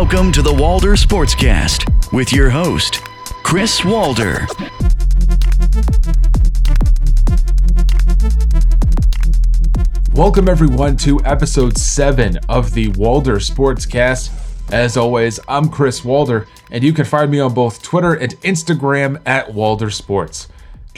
Welcome to the Walder Sportscast with your host, Chris Walder. Welcome, everyone, to episode 7 of the Walder Sportscast. As always, I'm Chris Walder, and you can find me on both Twitter and Instagram at Walder Sports.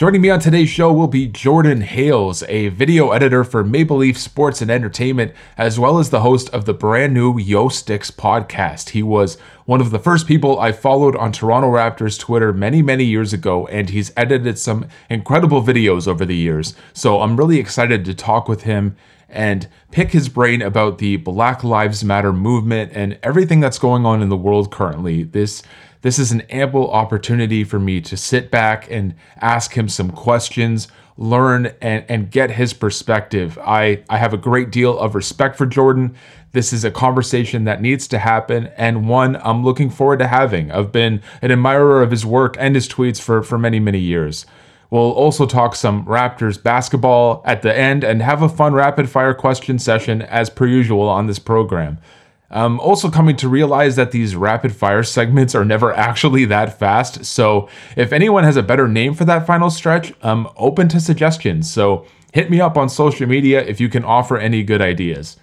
Joining me on today's show will be Jordan Hayles, a video editor for Maple Leaf Sports and Entertainment, as well as the host of the brand new YO STiXX podcast. He was one of the first people I followed on Toronto Raptors Twitter many, many years ago, and he's edited some incredible videos over the years. So I'm really excited to talk with him and pick his brain about the Black Lives Matter movement and everything that's going on in the world currently. This this is an ample opportunity for me to sit back and ask him some questions, learn and, and get his perspective. I, I have a great deal of respect for Jordan. This is a conversation that needs to happen and one I'm looking forward to having. I've been an admirer of his work and his tweets for, for many, many years. We'll also talk some Raptors basketball at the end and have a fun rapid fire question session as per usual on this program. I'm also coming to realize that these rapid fire segments are never actually that fast. So if anyone has a better name for that final stretch, I'm open to suggestions. So hit me up on social media if you can offer any good ideas.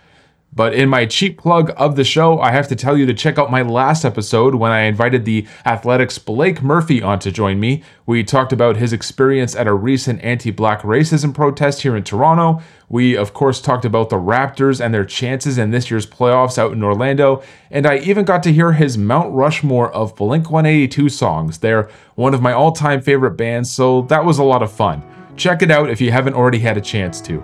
But in my cheap plug of the show, I have to tell you to check out my last episode when I invited the Athletic's Blake Murphy on to join me. We talked about his experience at a recent anti black racism protest here in Toronto. We, of course, talked about the Raptors and their chances in this year's playoffs out in Orlando. And I even got to hear his Mount Rushmore of Blink 182 songs. They're one of my all time favorite bands, so that was a lot of fun. Check it out if you haven't already had a chance to.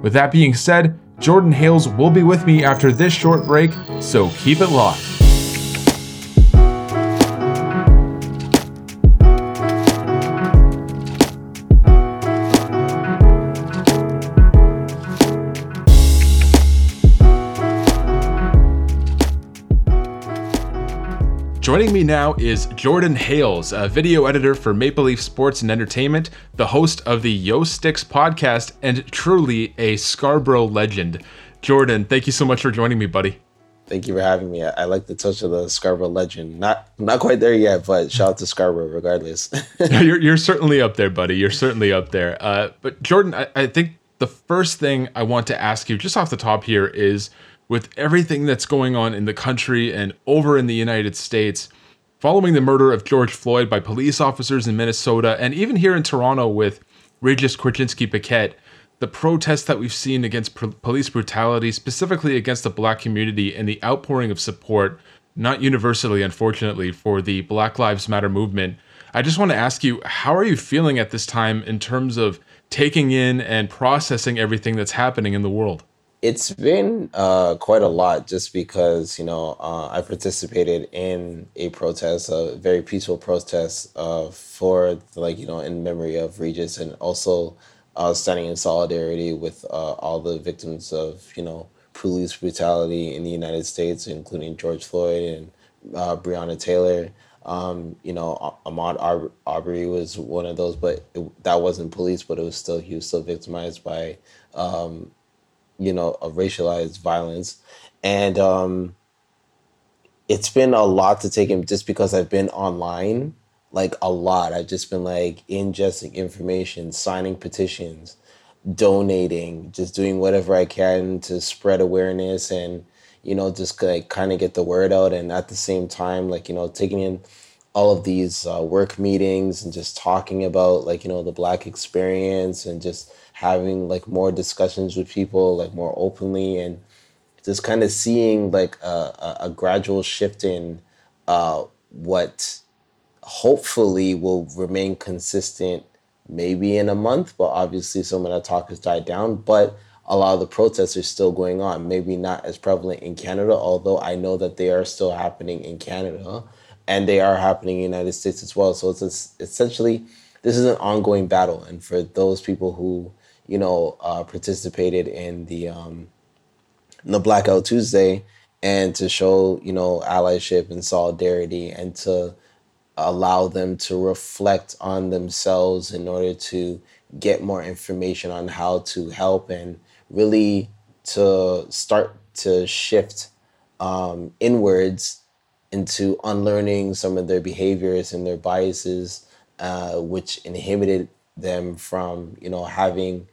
With that being said, Jordan Hayles will be with me after this short break, so keep it locked. Joining me now is Jordan Hayles, a video editor for Maple Leaf Sports and Entertainment, the host of the YO STiXX podcast, and truly a Scarborough legend. Jordan, thank you so much for joining me, buddy. Thank you for having me. I, like the touch of the Scarborough legend. Not not quite there yet, but shout out to Scarborough regardless. you're, you're certainly up there, buddy. You're certainly up there. Uh, but Jordan, I, I think the first thing I want to ask you, just off the top here, is with everything that's going on in the country and over in the United States, following the murder of George Floyd by police officers in Minnesota, and even here in Toronto with Regis Korchinski Paquet, the protests that we've seen against police brutality, specifically against the black community, and the outpouring of support, not universally, unfortunately, for the Black Lives Matter movement. I just want to ask you, how are you feeling at this time in terms of taking in and processing everything that's happening in the world? It's been uh, quite a lot just because, you know, uh, I participated in a protest, a very peaceful protest uh, for, like, you know, in memory of Regis and also uh, standing in solidarity with uh, all the victims of, you know, police brutality in the United States, including George Floyd and uh, Breonna Taylor. Um, you know, Ahmaud Arbery was one of those, but it, that wasn't police, but it was still, he was still victimized by um, you know, of racialized violence. And um, it's been a lot to take in just because I've been online, like a lot. I've just been like ingesting information, signing petitions, donating, just doing whatever I can to spread awareness and, you know, just like kind of get the word out. And at the same time, like, you know, taking in all of these uh, work meetings and just talking about like, you know, the Black experience and just having like more discussions with people like more openly and just kind of seeing like a, a, gradual shift in uh, what hopefully will remain consistent maybe in a month but obviously some of that talk has died down but a lot of the protests are still going on. Maybe not as prevalent in canada although i know that they are still happening in canada and they are happening in the united states as well. So it's essentially this is an ongoing battle and for those people who you know, uh, participated in the um, the Blackout Tuesday, and to show you know allyship and solidarity, and to allow them to reflect on themselves in order to get more information on how to help and really to start to shift um, inwards into unlearning some of their behaviors and their biases, uh, which inhibited them from you know having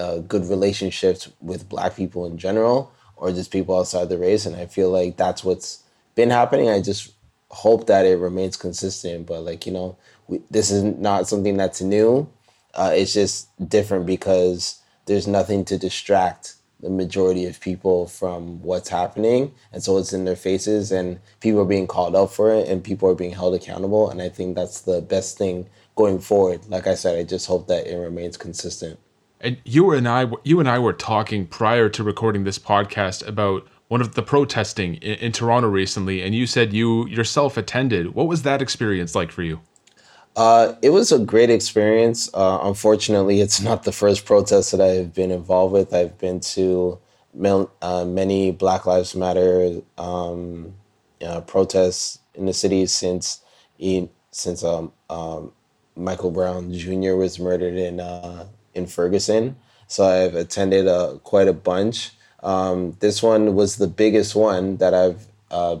uh, good relationships with Black people in general or just people outside the race. And I feel like that's what's been happening. I just hope that it remains consistent. But like you know, we, this is not something that's new. Uh, it's just different because there's nothing to distract the majority of people from what's happening and so it's in their faces and people are being called out for it and people are being held accountable and i think that's the best thing going forward like i said i just hope that it remains consistent and you and i you and i were talking prior to recording this podcast about one of the protesting in, in toronto recently and you said you yourself attended what was that experience like for you uh, it was a great experience. Uh, unfortunately, it's not the first protest that I've been involved with. I've been to uh, many Black Lives Matter um, uh, protests in the city since he, since um, um, Michael Brown Jr. was murdered in uh, in Ferguson. So I've attended uh, quite a bunch. Um, this one was the biggest one that I've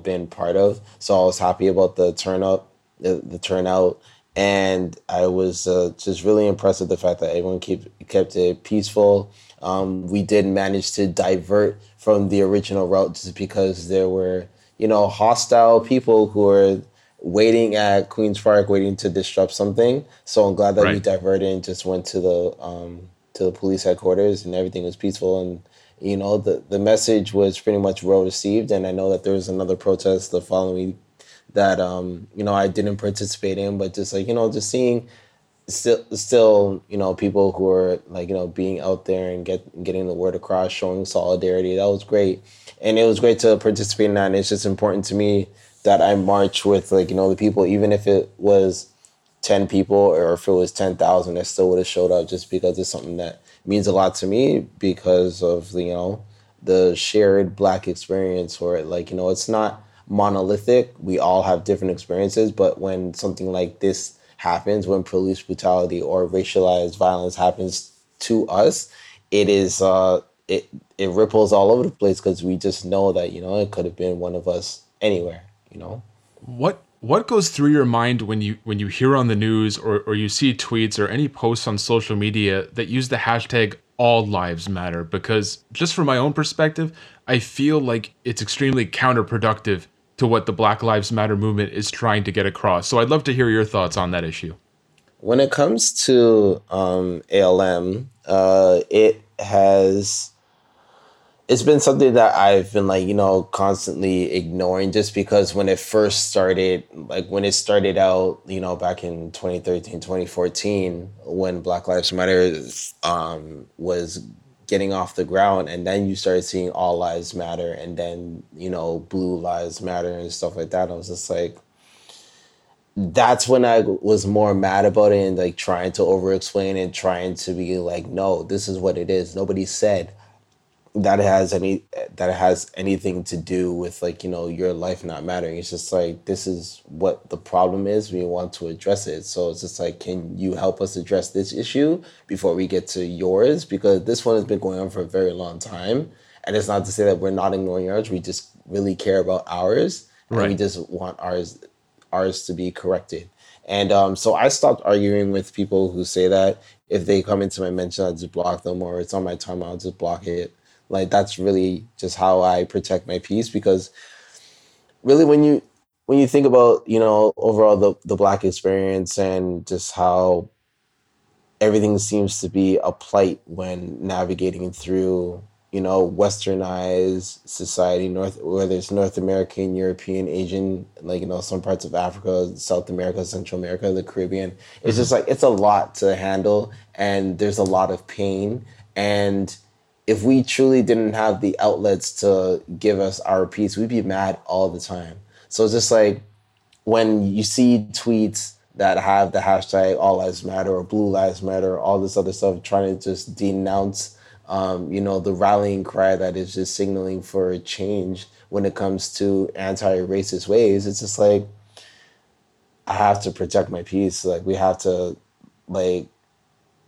been part of. So I was happy about the turnout, the, the turnout and I was uh, just really impressed with the fact that everyone kept kept it peaceful. Um, we did manage to divert from the original route just because there were you know hostile people who were waiting at Queens Park, waiting to disrupt something. So I'm glad that right. we diverted and just went to the um, to the police headquarters, and everything was peaceful. And you know the the message was pretty much well received. And I know that there was another protest the following that um, you know I didn't participate in, but just like you know, just seeing still still you know people who are like you know being out there and get getting the word across, showing solidarity. That was great, and it was great to participate in that. And it's just important to me that I march with like you know the people, even if it was ten people or if it was ten thousand, I still would have showed up just because it's something that means a lot to me because of you know the shared black experience or like you know it's not monolithic. We all have different experiences, but when something like this happens, when police brutality or racialized violence happens to us, it is uh, it it ripples all over the place because we just know that you know it could have been one of us anywhere. You know what what goes through your mind when you when you hear on the news or, or you see tweets or any posts on social media that use the hashtag all lives matter because just from my own perspective i feel like it's extremely counterproductive to what the Black Lives Matter movement is trying to get across. So I'd love to hear your thoughts on that issue. When it comes to um, ALM, uh, it has it's been something that I've been like, you know, constantly ignoring just because when it first started, like when it started out, you know, back in 2013, 2014, when Black Lives Matter um, was getting off the ground and then you started seeing all lives matter and then you know blue lives matter and stuff like that. I was just like that's when i was more mad about it and like trying to over explain and trying to be like no this is what it is. Nobody said that has any that has anything to do with like you know your life not mattering. It's just like this is what the problem is. We want to address it. So it's just like can you help us address this issue before we get to yours? Because this one has been going on for a very long time. And it's not to say that we're not ignoring yours we just really care about ours. And we just want ours ours to be corrected. And um, so I stopped arguing with people who say that. If they come into my mention, I just block them, or it's on my time, I'll just block it. Like that's really just how I protect my peace because really when you when you think about, you know, overall the the black experience and just how everything seems to be a plight when navigating through you know westernized society north whether it's north american european asian like you know some parts of africa south america central america the caribbean it's mm-hmm. just like it's a lot to handle and there's a lot of pain and if we truly didn't have the outlets to give us our peace, we'd be mad all the time. So it's just like when you see tweets that have the hashtag All Lives Matter or Blue Lives Matter, all this other stuff, trying to just denounce, um, you know, the rallying cry that is just signaling for a change when it comes to anti-racist ways. It's just like I have to protect my peace. Like we have to, like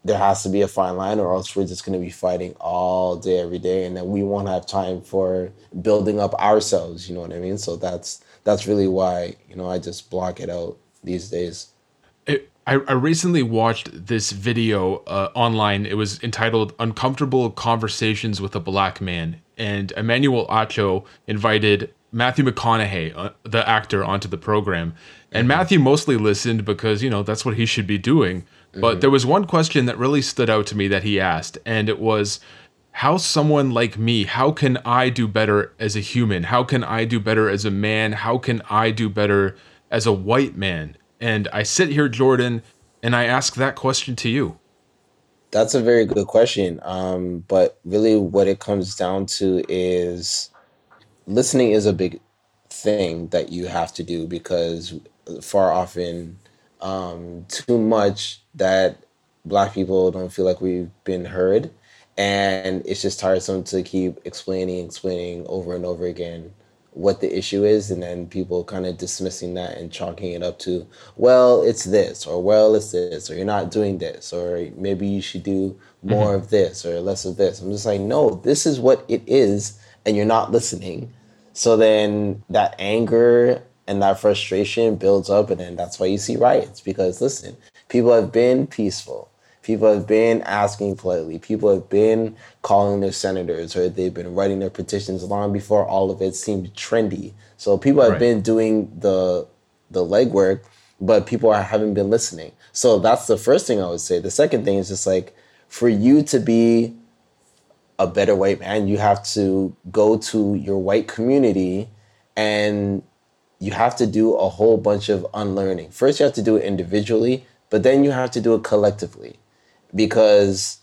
there has to be a fine line or else we're just going to be fighting all day every day and then we won't have time for building up ourselves you know what i mean? So that's that's really why you know i just block it out these days. It, I, I recently watched this video uh, online. It was entitled uncomfortable conversations with a black man and emmanuel acho invited matthew mcconaughey uh, the actor onto the program. And mm-hmm. matthew mostly listened because you know that's what he should be doing but mm-hmm. there was one question that really stood out to me that he asked, and it was how someone like me, how can I do better as a human? How can I do better as a man? How can I do better as a white man? And I sit here, Jordan, and I ask that question to you. That's a very good question. Um, but really, what it comes down to is listening is a big thing that you have to do because far often um, too much that black people don't feel like we've been heard. And it's just tiresome to keep explaining explaining over and over again what the issue is and then people kind of dismissing that and chalking it up to well it's this or well it's this or you're not doing this or maybe you should do more mm-hmm. of this or less of this. I'm just like no this is what it is and you're not listening. So then that anger and that frustration builds up and then that's why you see riots because listen People have been peaceful. People have been asking politely. People have been calling their senators or they've been writing their petitions long before all of it seemed trendy. So people have right. been doing the the legwork, but people are, haven't been listening. So that's the first thing I would say. The second thing is just like for you to be a better white man, you have to go to your white community and you have to do a whole bunch of unlearning. First, you have to do it individually but then you have to do it collectively because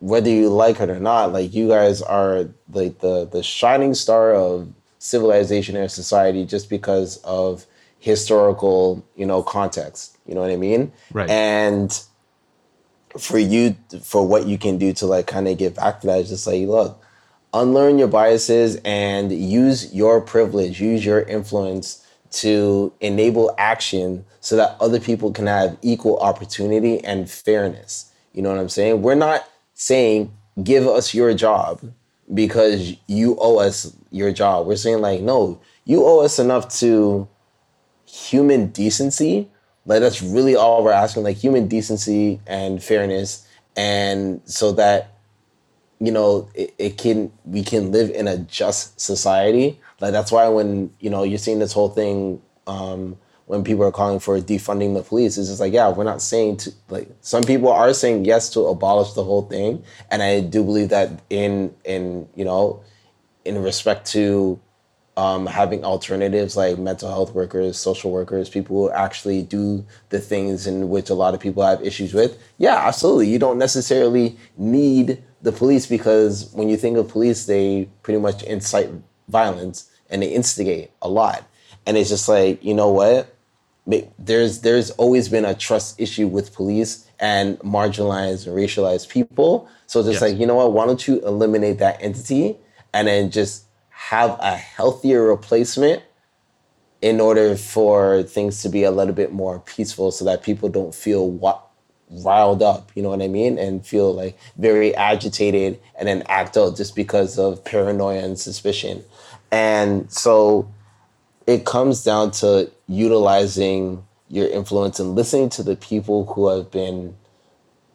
whether you like it or not, like you guys are like the the shining star of civilization and society just because of historical, you know, context. You know what I mean? Right. And for you, for what you can do to like kind of give back to that, just like, look, unlearn your biases and use your privilege, use your influence to enable action so that other people can have equal opportunity and fairness. You know what I'm saying? We're not saying give us your job because you owe us your job. We're saying like no, you owe us enough to human decency. Like that's really all we're asking like human decency and fairness and so that you know it, it can we can live in a just society like that's why when you know you're seeing this whole thing um, when people are calling for defunding the police, it's just like yeah, we're not saying to like some people are saying yes to abolish the whole thing, and I do believe that in in you know in respect to um, having alternatives like mental health workers, social workers, people who actually do the things in which a lot of people have issues with. Yeah, absolutely. You don't necessarily need the police because when you think of police, they pretty much incite violence and they instigate a lot. And it's just like, you know what? There's there's always been a trust issue with police and marginalized and racialized people. So it's just yes. like, you know what? Why don't you eliminate that entity and then just have a healthier replacement in order for things to be a little bit more peaceful so that people don't feel what riled up, you know what I mean? And feel like very agitated and then act out just because of paranoia and suspicion. And so it comes down to utilizing your influence and listening to the people who have been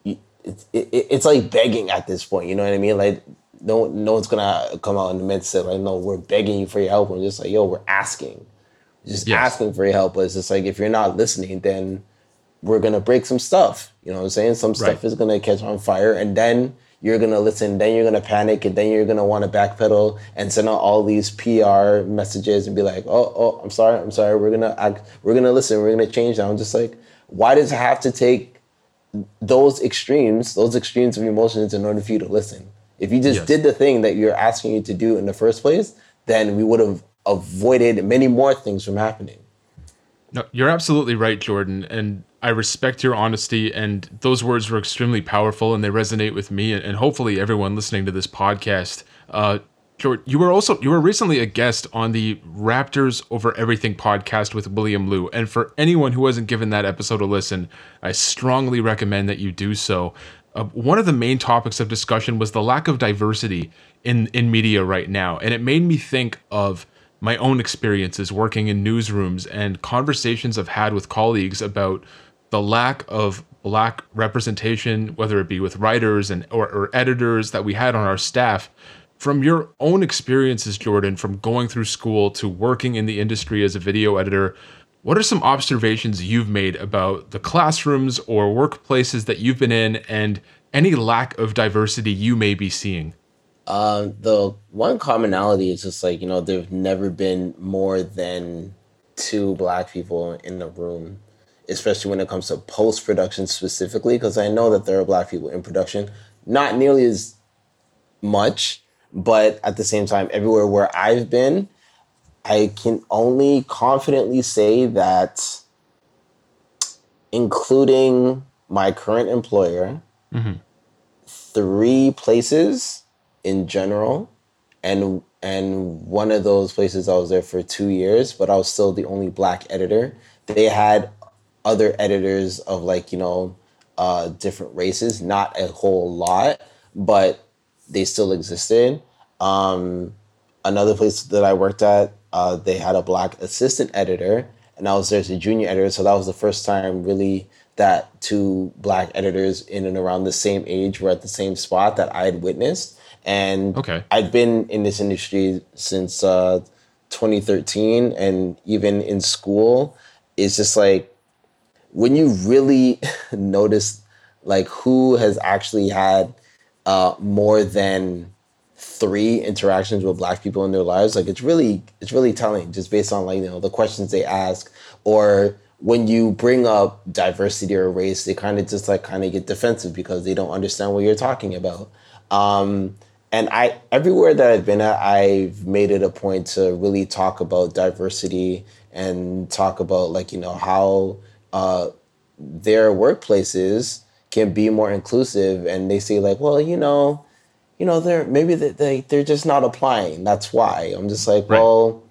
it's, it, it's like begging at this point you know what i mean like no no one's gonna come out in the midst of like no we're begging you for your help we're just like yo we're asking just yes. asking for your help but it's just like if you're not listening then we're gonna break some stuff you know what i'm saying some stuff right. is gonna catch on fire and then you're gonna listen, then you're gonna panic, and then you're gonna want to backpedal and send out all these PR messages and be like, oh, oh, I'm sorry, I'm sorry, we're gonna act, we're gonna listen, we're gonna change now. I'm just like, why does it have to take those extremes, those extremes of emotions in order for you to listen? If you just yes. did the thing that you're asking you to do in the first place, then we would have avoided many more things from happening. No, you're absolutely right, Jordan. And I respect your honesty, and those words were extremely powerful, and they resonate with me, and hopefully everyone listening to this podcast. Uh, George, you were also you were recently a guest on the Raptors Over Everything podcast with William Lou, and for anyone who hasn't given that episode a listen, I strongly recommend that you do so. Uh, one of the main topics of discussion was the lack of diversity in in media right now, and it made me think of my own experiences working in newsrooms and conversations I've had with colleagues about the lack of black representation, whether it be with writers and or, or editors that we had on our staff from your own experiences, Jordan, from going through school to working in the industry as a video editor, what are some observations you've made about the classrooms or workplaces that you've been in and any lack of diversity you may be seeing? Uh, the one commonality is just like, you know, there've never been more than two black people in the room, especially when it comes to post production specifically, because I know that there are black people in production, not nearly as much but at the same time, everywhere where I've been, I can only confidently say that, including my current employer, mm-hmm. three places in general, and and one of those places I was there for two years, but I was still the only black editor. They had other editors of like you know uh, different races, not a whole lot, but they still existed. Um, another place that I worked at, uh, they had a black assistant editor, and I was there as a junior editor. So that was the first time really that two black editors in and around the same age were at the same spot that I had witnessed. And okay. I'd been in this industry since uh, 2013, and even in school, it's just like when you really notice like who has actually had uh, more than three interactions with black people in their lives like it's really it's really telling just based on like you know the questions they ask or when you bring up diversity or race they kind of just like kind of get defensive because they don't understand what you're talking about. Um, and i everywhere that i've been at i've made it a point to really talk about diversity and talk about like you know how uh, their workplaces can be more inclusive and they say like well you know you know, they're maybe they, they they're just not applying. That's why I'm just like, right. well,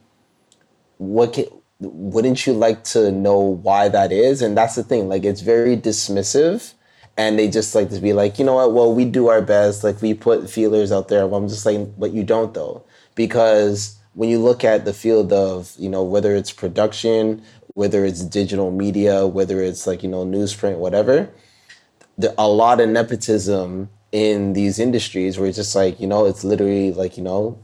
what can, wouldn't you like to know why that is? And that's the thing. Like, it's very dismissive, and they just like to be like, you know what? Well, we do our best. Like, we put feelers out there. I'm just like, but you don't though, because when you look at the field of you know whether it's production, whether it's digital media, whether it's like you know newsprint, whatever, the, a lot of nepotism in these industries where it's just like, you know, it's literally like, you know,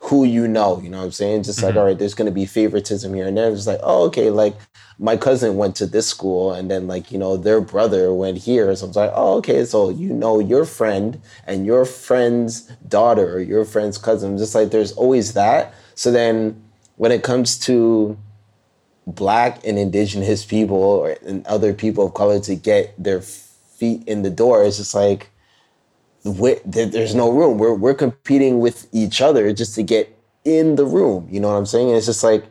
who you know, you know what I'm saying? Just mm-hmm. like, all right, there's gonna be favoritism here and there. It's like, oh, okay, like my cousin went to this school and then like, you know, their brother went here. So I was like, oh, okay, so you know your friend and your friend's daughter or your friend's cousin. Just like there's always that. So then when it comes to black and indigenous people or and other people of color to get their feet in the door, it's just like there's no room. We're we're competing with each other just to get in the room. You know what I'm saying? It's just like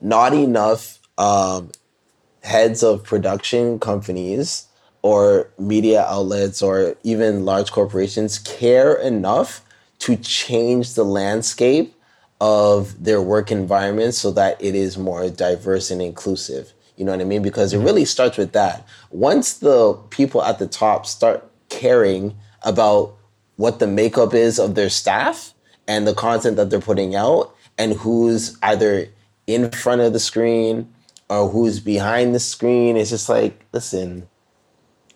not enough um, heads of production companies or media outlets or even large corporations care enough to change the landscape of their work environment so that it is more diverse and inclusive. You know what I mean? Because it mm-hmm. really starts with that. Once the people at the top start caring about what the makeup is of their staff and the content that they're putting out and who's either in front of the screen or who's behind the screen. It's just like, listen,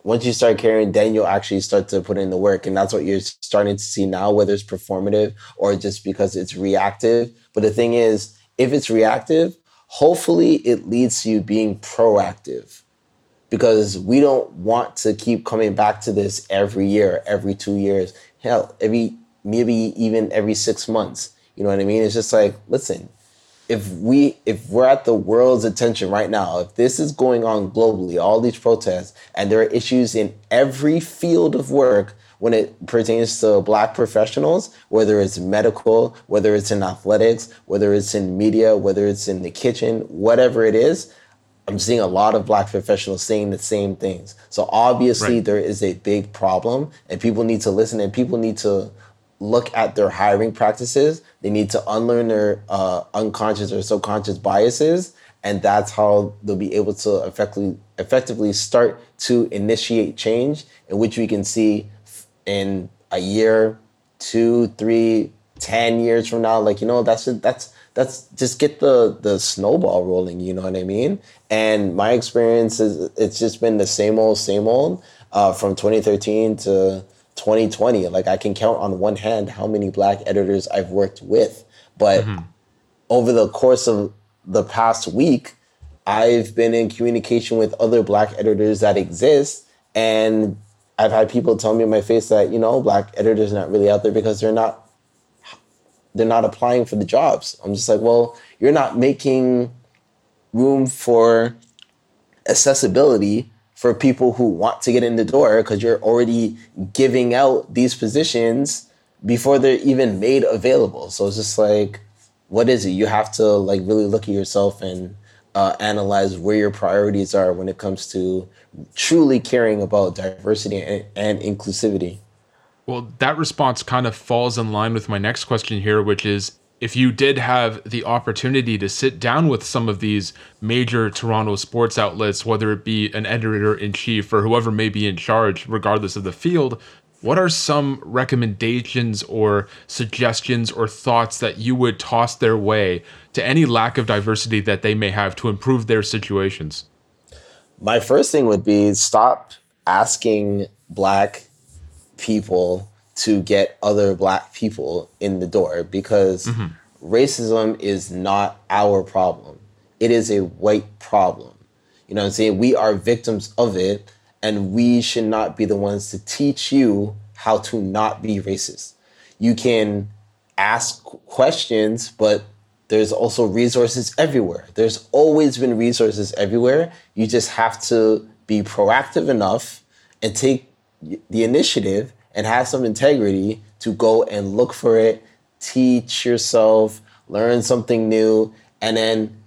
once you start caring, then you'll actually start to put in the work. And that's what you're starting to see now, whether it's performative or just because it's reactive. But the thing is, if it's reactive, hopefully it leads to you being proactive because we don't want to keep coming back to this every year, every two years, hell, every maybe even every six months. You know what I mean? It's just like, listen, if we if we're at the world's attention right now, if this is going on globally, all these protests, and there are issues in every field of work when it pertains to black professionals, whether it's medical, whether it's in athletics, whether it's in media, whether it's in the kitchen, whatever it is, I'm seeing a lot of black professionals saying the same things. So obviously right. there is a big problem and people need to listen and people need to look at their hiring practices. They need to unlearn their uh, unconscious or subconscious biases, and that's how they'll be able to effectively effectively start to initiate change, in which we can see in a year, two, three, ten years from now. Like you know, that's that's that's just get the the snowball rolling. You know what I mean? And my experience is it's just been the same old, same old uh, from 2013 to 2020. Like I can count on one hand how many black editors I've worked with. But mm-hmm. over the course of the past week, I've been in communication with other black editors that exist. And I've had people tell me in my face that, you know, black editors are not really out there because they're not they're not applying for the jobs. I'm just like, well, you're not making room for accessibility for people who want to get in the door because you're already giving out these positions before they're even made available. So it's just like, what is it? You have to like really look at yourself and uh, analyze where your priorities are when it comes to truly caring about diversity and, and inclusivity. Well, that response kind of falls in line with my next question here, which is if you did have the opportunity to sit down with some of these major Toronto sports outlets, whether it be an editor in chief or whoever may be in charge, regardless of the field, what are some recommendations or suggestions or thoughts that you would toss their way to any lack of diversity that they may have to improve their situations? My first thing would be stop asking black people to get other black people in the door because mm-hmm. racism is not our problem. It is a white problem. You know what I'm saying? We are victims of it, and we should not be the ones to teach you how to not be racist. You can ask questions, but there's also resources everywhere. There's always been resources everywhere. You just have to be proactive enough and take the initiative and have some integrity to go and look for it, teach yourself, learn something new, and then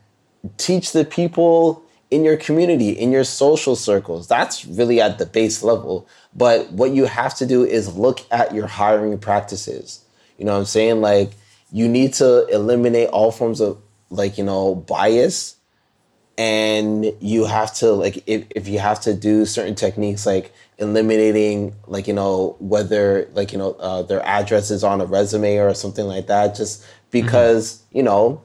teach the people in your community, in your social circles. That's really at the base level. But what you have to do is look at your hiring practices. You know what I'm saying? Like, you need to eliminate all forms of, like, you know, bias. And you have to, like, if, if you have to do certain techniques, like eliminating like you know whether like you know uh, their address is on a resume or something like that just because mm-hmm. you know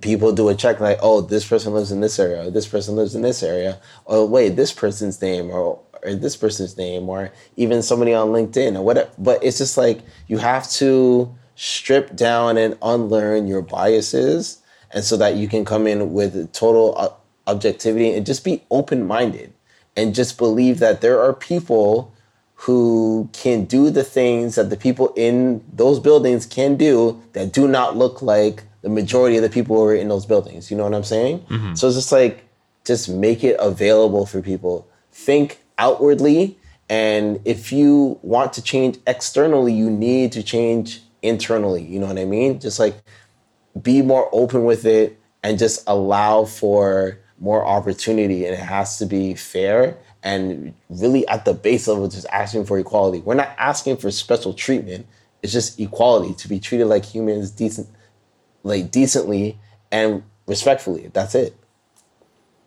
people do a check like oh this person lives in this area or this person lives in this area or wait this person's name or or this person's name or even somebody on linkedin or whatever but it's just like you have to strip down and unlearn your biases and so that you can come in with total uh, objectivity and just be open-minded and just believe that there are people who can do the things that the people in those buildings can do that do not look like the majority of the people who are in those buildings. You know what I'm saying? Mm-hmm. So it's just like, just make it available for people. Think outwardly. And if you want to change externally, you need to change internally. You know what I mean? Just like be more open with it and just allow for more opportunity and it has to be fair and really at the base level just asking for equality. We're not asking for special treatment. It's just equality to be treated like humans decent like decently and respectfully. That's it.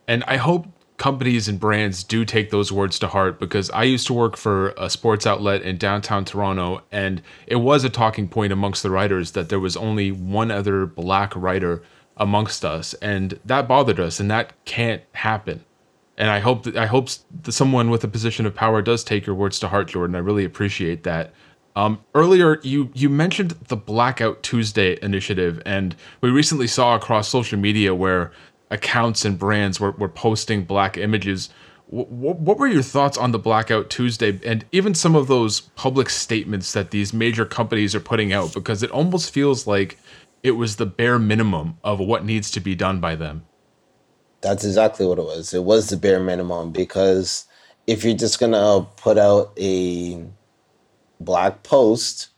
And i hope companies and brands do take those words to heart because I used to work for a sports outlet in downtown Toronto, and it was a talking point amongst the writers that there was only one other black writer amongst us, and that bothered us, and that can't happen. And I hope that I hope that someone with a position of power does take your words to heart, Jordan. I really appreciate that. Um, earlier, you you mentioned the Blackout Tuesday initiative, and we recently saw across social media where accounts and brands were, were posting black images. What were your thoughts on the Blackout Tuesday and even some of those public statements that these major companies are putting out? Because it almost feels like it was the bare minimum of what needs to be done by them. That's exactly what it was. It was the bare minimum because if you're just gonna put out a black post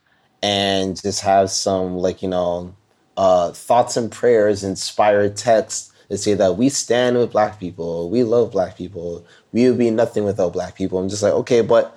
and just have some like you know uh, thoughts and prayers, inspired text that say that we stand with black people, we love black people, we would be nothing without black people. I'm just like, okay, but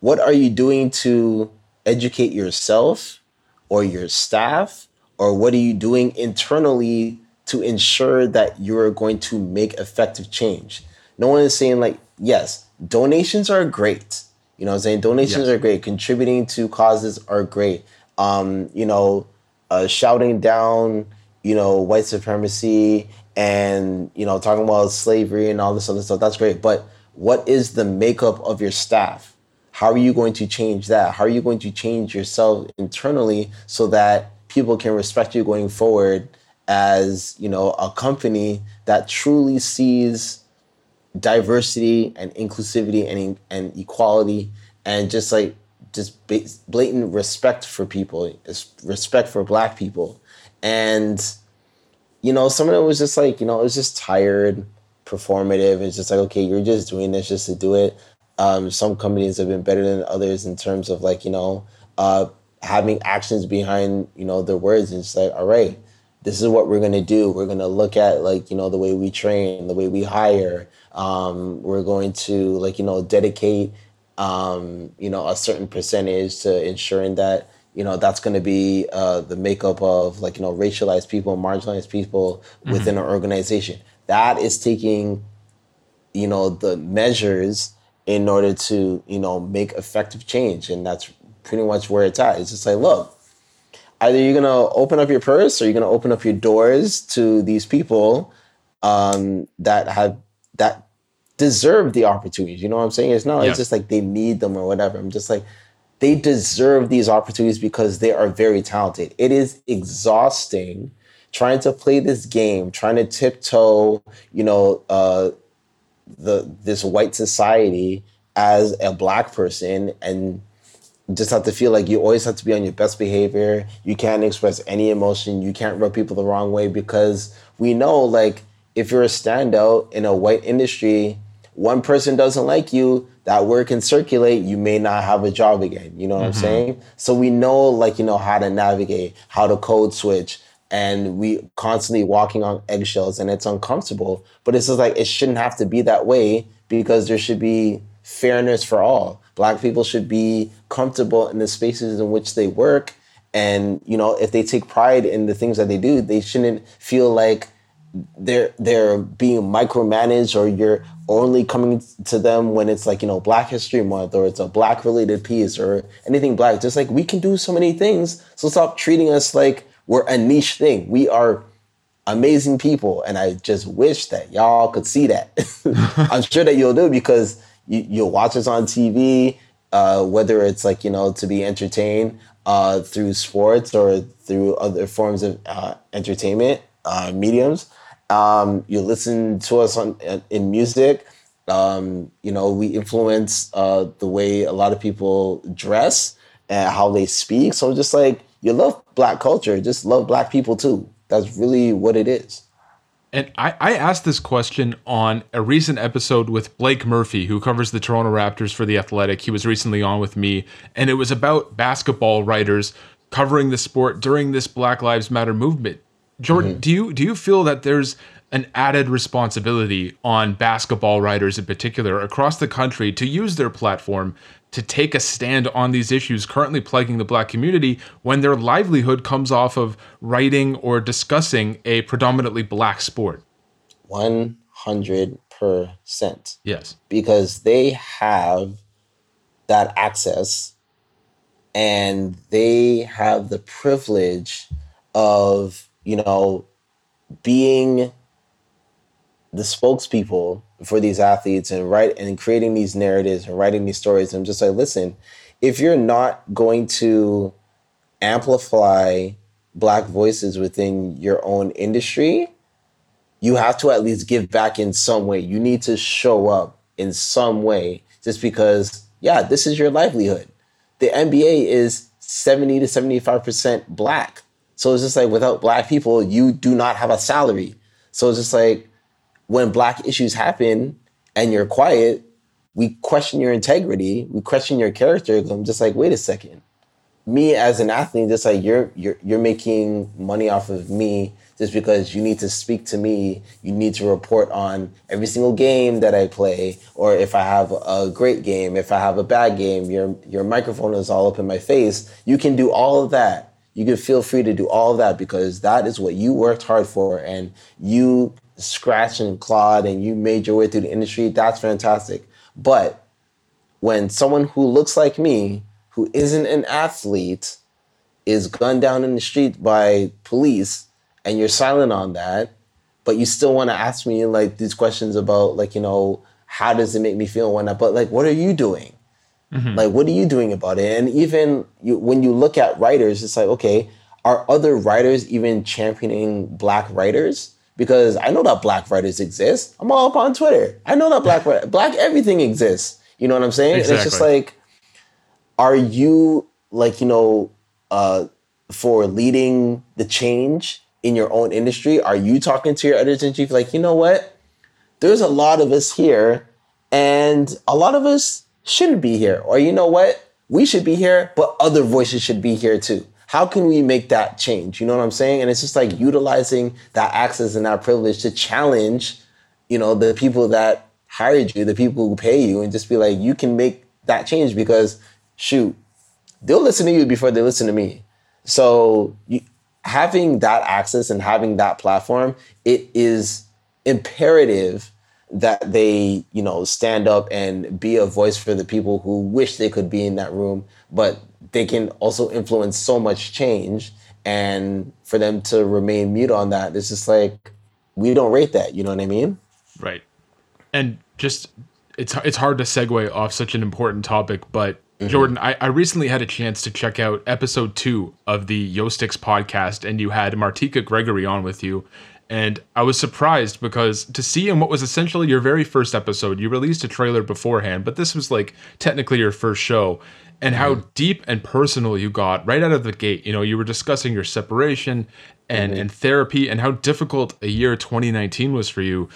what are you doing to educate yourself or your staff or what are you doing internally to ensure that you're going to make effective change? No one is saying like yes donations are great. You know what i'm saying? Donations are great. Contributing to causes are great. Um, you know uh, shouting down you know white supremacy and you know talking about slavery and all this other stuff that's great. But what is the makeup of your staff? How are you going to change that? How are you going to change yourself internally so that people can respect you going forward as you know a company that truly sees diversity and inclusivity and, and equality and just like just blatant respect for people respect for black people and you know, some of it was just like, you know, it was just tired, performative. It's just like, okay, you're just doing this just to do it. Um, some companies have been better than others in terms of like, you know, uh, having actions behind, you know, their words. And it's like, all right, this is what we're gonna do. We're gonna look at like, you know, the way we train, the way we hire. Um, we're going to like, you know, dedicate um, you know, a certain percentage to ensuring that you know that's going to be uh, the makeup of like you know racialized people marginalized people within mm-hmm. an organization that is taking you know the measures in order to you know make effective change and that's pretty much where it's at it's just like look either you're going to open up your purse or you're going to open up your doors to these people um, that have that deserve the opportunities you know what i'm saying it's not yeah. it's just like they need them or whatever i'm just like they deserve these opportunities because they are very talented. It is exhausting trying to play this game, trying to tiptoe, you know, uh, the this white society as a black person and just have to feel like you always have to be on your best behavior. You can't express any emotion. You can't rub people the wrong way because we know like if you're a standout in a white industry, one person doesn't like you, that word can circulate, you may not have a job again. You know what mm-hmm. I'm saying? So we know like, you know, how to navigate, how to code switch, and we constantly walking on eggshells and it's uncomfortable. But it's just like it shouldn't have to be that way because there should be fairness for all. Black people should be comfortable in the spaces in which they work. And, you know, if they take pride in the things that they do, they shouldn't feel like they're they're being micromanaged or you're only coming to them when it's like you know black history month or it's a black related piece or anything black. Just like we can do so many things. So stop treating us like we're a niche thing. We are amazing people. And i just wish that y'all could see that. I'm sure that you'll do because you, you'll watch us on tv uh, whether it's like you know to be entertained uh, through sports or through other forms of uh, entertainment uh, mediums um, you listen to us on in music. Um, you know, we influence uh, the way a lot of people dress and how they speak. So just like you love black culture, just love black people too. That's really what it is. And I, I asked this question on a recent episode with Blake Murphy, who covers the Toronto Raptors for The Athletic. He was recently on with me, and it was about basketball writers covering the sport during this Black Lives Matter movement. Jordan, mm-hmm. do you do you feel that there's an added responsibility on basketball writers in particular across the country to use their platform to take a stand on these issues currently plaguing the black community when their livelihood comes off of writing or discussing a predominantly black sport? 100%. Yes. Because they have that access and they have the privilege of you know, being the spokespeople for these athletes and write and creating these narratives and writing these stories. I'm just like, listen, if you're not going to amplify black voices within your own industry, you have to at least give back in some way. You need to show up in some way just because, yeah, this is your livelihood. The NBA is 70 to 75% black. So it's just like without black people, you do not have a salary. So it's just like when black issues happen and you're quiet, we question your integrity, we question your character. I'm just like, wait a second. me as an athlete, just like you're you're you're making money off of me just because you need to speak to me, you need to report on every single game that I play, or if I have a great game, if I have a bad game, your your microphone is all up in my face. You can do all of that. You can feel free to do all of that because that is what you worked hard for and you scratched and clawed and you made your way through the industry. That's fantastic. But when someone who looks like me, who isn't an athlete, is gunned down in the street by police, and you're silent on that, but you still want to ask me like these questions about like you know how does it make me feel when I but like what are you doing? Mm-hmm. Like what are you doing about it? And even you, when you look at writers, it's like okay, are other writers even championing black writers? Because I know that black writers exist. I'm all up on Twitter. I know that black black everything exists. You know what I'm saying? Exactly. And it's just like, are you like you know uh, for leading the change in your own industry? Are you talking to your editors in chief like, you know what? There's a lot of us here, and a lot of us shouldn't be here. Or you know what? We should be here, but other voices should be here too. How can we make that change? You know what I'm saying? And it's just like utilizing that access and that privilege to challenge, you know, the people that hired you, the people who pay you, and just be like, you can make that change because shoot, they'll listen to you before they listen to me. So you, having that access and having that platform, it is imperative that they, you know, stand up and be a voice for the people who wish they could be in that room, but they can also influence so much change. And for them to remain mute on that, it's just like we don't rate that. You know what I mean? Right. And just it's it's hard to segue off such an important topic, but Mm-hmm. Jordan, I, I recently had a chance to check out episode two of the YO STiXX podcast, and you had Martika Gregory on with you. And I was surprised because to see in what was essentially your very first episode, you released a trailer beforehand, but this was like technically your first show, and how mm-hmm. deep and personal you got right out of the gate. You know, you were discussing your separation and, mm-hmm. and therapy and how difficult a year 2019 was for you.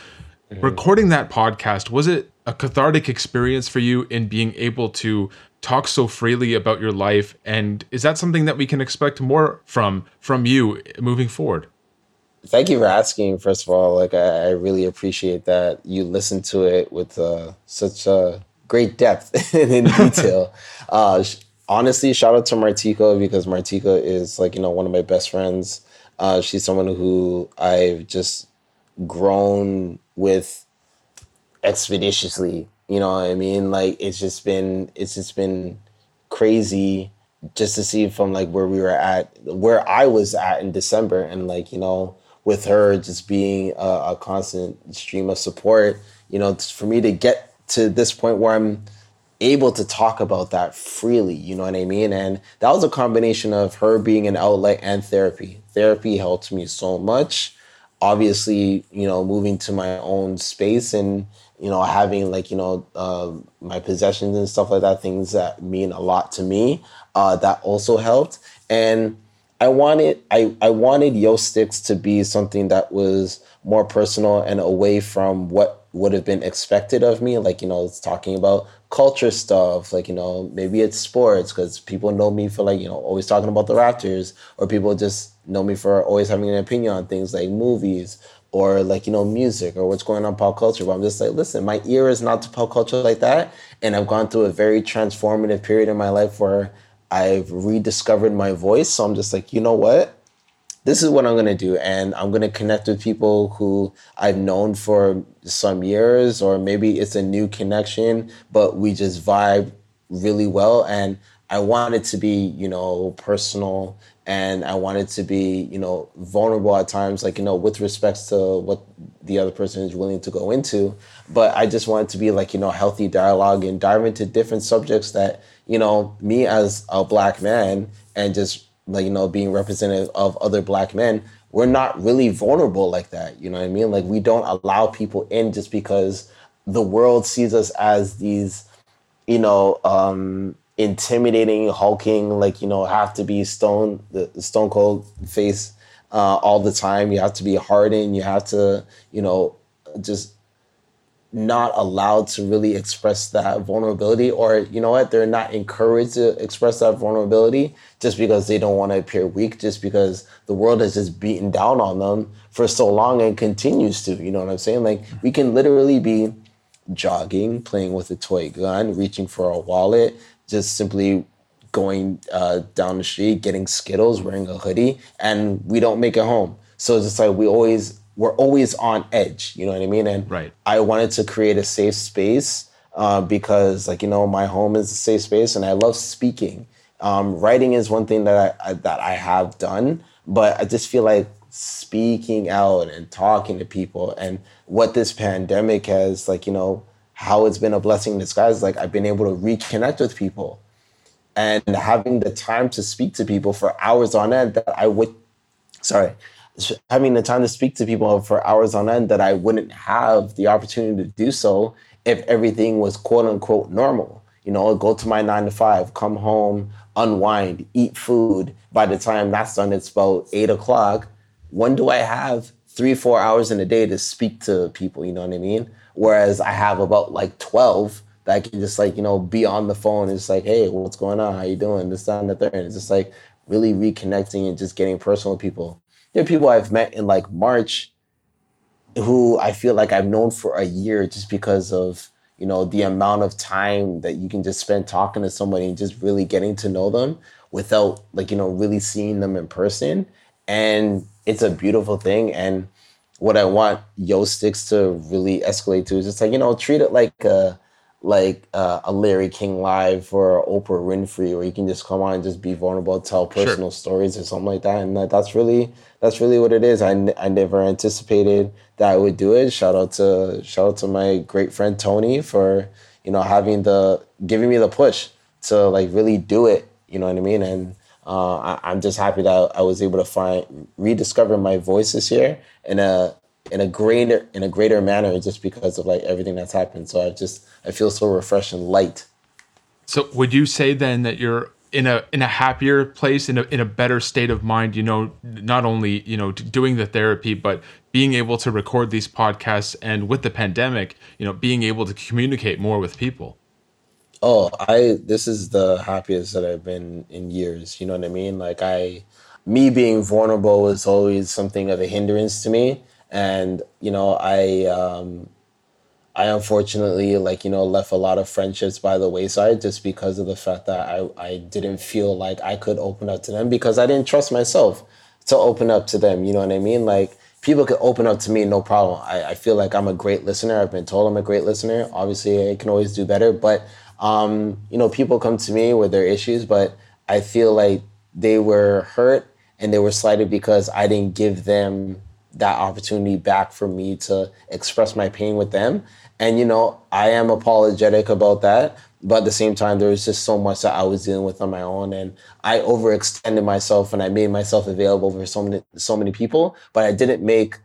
Mm-hmm. Recording that podcast, was it a cathartic experience for you in being able to talk so freely about your life and is that something that we can expect more from from you moving forward thank you for asking first of all like i, I really appreciate that you listened to it with uh, such a great depth and in detail uh, honestly shout out to martika because martika is like you know one of my best friends uh, she's someone who i've just grown with expeditiously you know what I mean? Like it's just been it's just been crazy just to see from like where we were at where I was at in December and like, you know, with her just being a, a constant stream of support, you know, for me to get to this point where I'm able to talk about that freely, you know what I mean? And that was a combination of her being an outlet and therapy. Therapy helped me so much. Obviously, you know, moving to my own space and you know, having like, you know, uh, my possessions and stuff like that, things that mean a lot to me, uh, that also helped. And I wanted, I, I wanted YO STiXX to be something that was more personal and away from what would have been expected of me. Like, you know, it's talking about culture stuff, like, you know, maybe it's sports because people know me for like, you know, always talking about the Raptors, or people just know me for always having an opinion on things like movies or like you know music or what's going on pop culture but i'm just like listen my ear is not to pop culture like that and i've gone through a very transformative period in my life where i've rediscovered my voice so i'm just like you know what this is what i'm going to do and i'm going to connect with people who i've known for some years or maybe it's a new connection but we just vibe really well and i want it to be you know personal and I wanted to be, you know, vulnerable at times, like, you know, with respects to what the other person is willing to go into. But I just wanted to be like, you know, healthy dialogue and dive into different subjects that, you know, me as a black man and just like, you know, being representative of other black men, we're not really vulnerable like that. You know what I mean? Like we don't allow people in just because the world sees us as these, you know, um, intimidating, hulking, like you know, have to be stone the stone cold face uh, all the time. You have to be hardened. You have to, you know, just not allowed to really express that vulnerability or you know what they're not encouraged to express that vulnerability just because they don't want to appear weak just because the world has just beaten down on them for so long and continues to you know what i'm saying? Like we can literally be jogging playing with a toy gun reaching for a wallet just simply going uh, down the street getting skittles wearing a hoodie and we don't make it home. So it's just like we always we're always on edge. You know what I mean? And right. I wanted to create a safe space uh, because, like you know, my home is a safe space, and I love speaking. Um, writing is one thing that I, I that I have done, but I just feel like speaking out and talking to people and what this pandemic has like you know how it's been a blessing in disguise like i've been able to reconnect with people and having the time to speak to people for hours on end that i would sorry having the time to speak to people for hours on end that I wouldn't have the opportunity to do so if everything was quote unquote normal. You know, go to my nine to five, come home, unwind, eat food. By the time that's done, it's about eight o'clock. When do I have three, four hours in a day to speak to people? You know what I mean? Whereas I have about like 12 that I can just like, you know, be on the phone. It's like, hey, what's going on? How you doing? This, that, and the third. It's just like really reconnecting and just getting personal with people there are people I've met in like March who I feel like I've known for a year just because of you know the amount of time that you can just spend talking to somebody and just really getting to know them without like you know really seeing them in person. And it's a beautiful thing. And what I want YO STiXX to really escalate to is just like you know treat it like a like uh, a Larry King live or Oprah Winfrey, where you can just come on and just be vulnerable, tell personal sure. stories or something like that. And that, that's really that's really what it is. I, n- I never anticipated that I would do it. Shout out to shout out to my great friend Tony for you know having the giving me the push to like really do it. You know what I mean? And uh, I, I'm just happy that I was able to find rediscover my voice this year in a in a greater in a greater manner just because of like everything that's happened. So I just I feel so refreshed and light. So would you say then that you're in a in a happier place in a in a better state of mind you know not only you know doing the therapy but being able to record these podcasts and with the pandemic you know being able to communicate more with people oh i this is the happiest that i've been in years you know what i mean like i me being vulnerable was always something of a hindrance to me and you know i um I unfortunately like you know left a lot of friendships by the wayside just because of the fact that I I didn't feel like I could open up to them because I didn't trust myself to open up to them. You know what I mean? Like people could open up to me no problem. I, I feel like I'm a great listener. I've been told I'm a great listener. Obviously, I can always do better, but um, you know people come to me with their issues, but I feel like they were hurt and they were slighted because I didn't give them that opportunity back for me to express my pain with them. And, you know, I am apologetic about that. But at the same time, there was just so much that I was dealing with on my own. And I overextended myself and I made myself available for so many, so many people, but I didn't make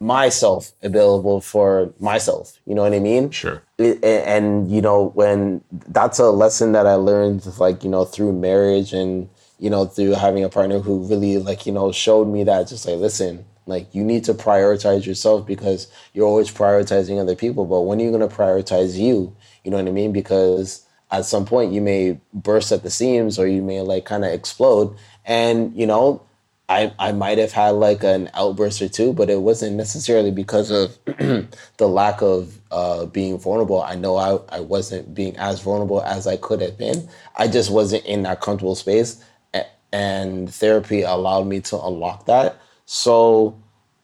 myself available for myself. You know what I mean? Sure. It, and, you know, when that's a lesson that I learned, like, you know, through marriage and, you know, through having a partner who really, like, you know, showed me that just like, listen, like you need to prioritize yourself because you're always prioritizing other people. But when are you going to prioritize you? You know what I mean? Because at some point you may burst at the seams or you may like kind of explode. And you know, I I might have had like an outburst or two, but it wasn't necessarily because of the lack of uh, being vulnerable. I know I, I wasn't being as vulnerable as I could have been. I just wasn't in that comfortable space. And therapy allowed me to unlock that. So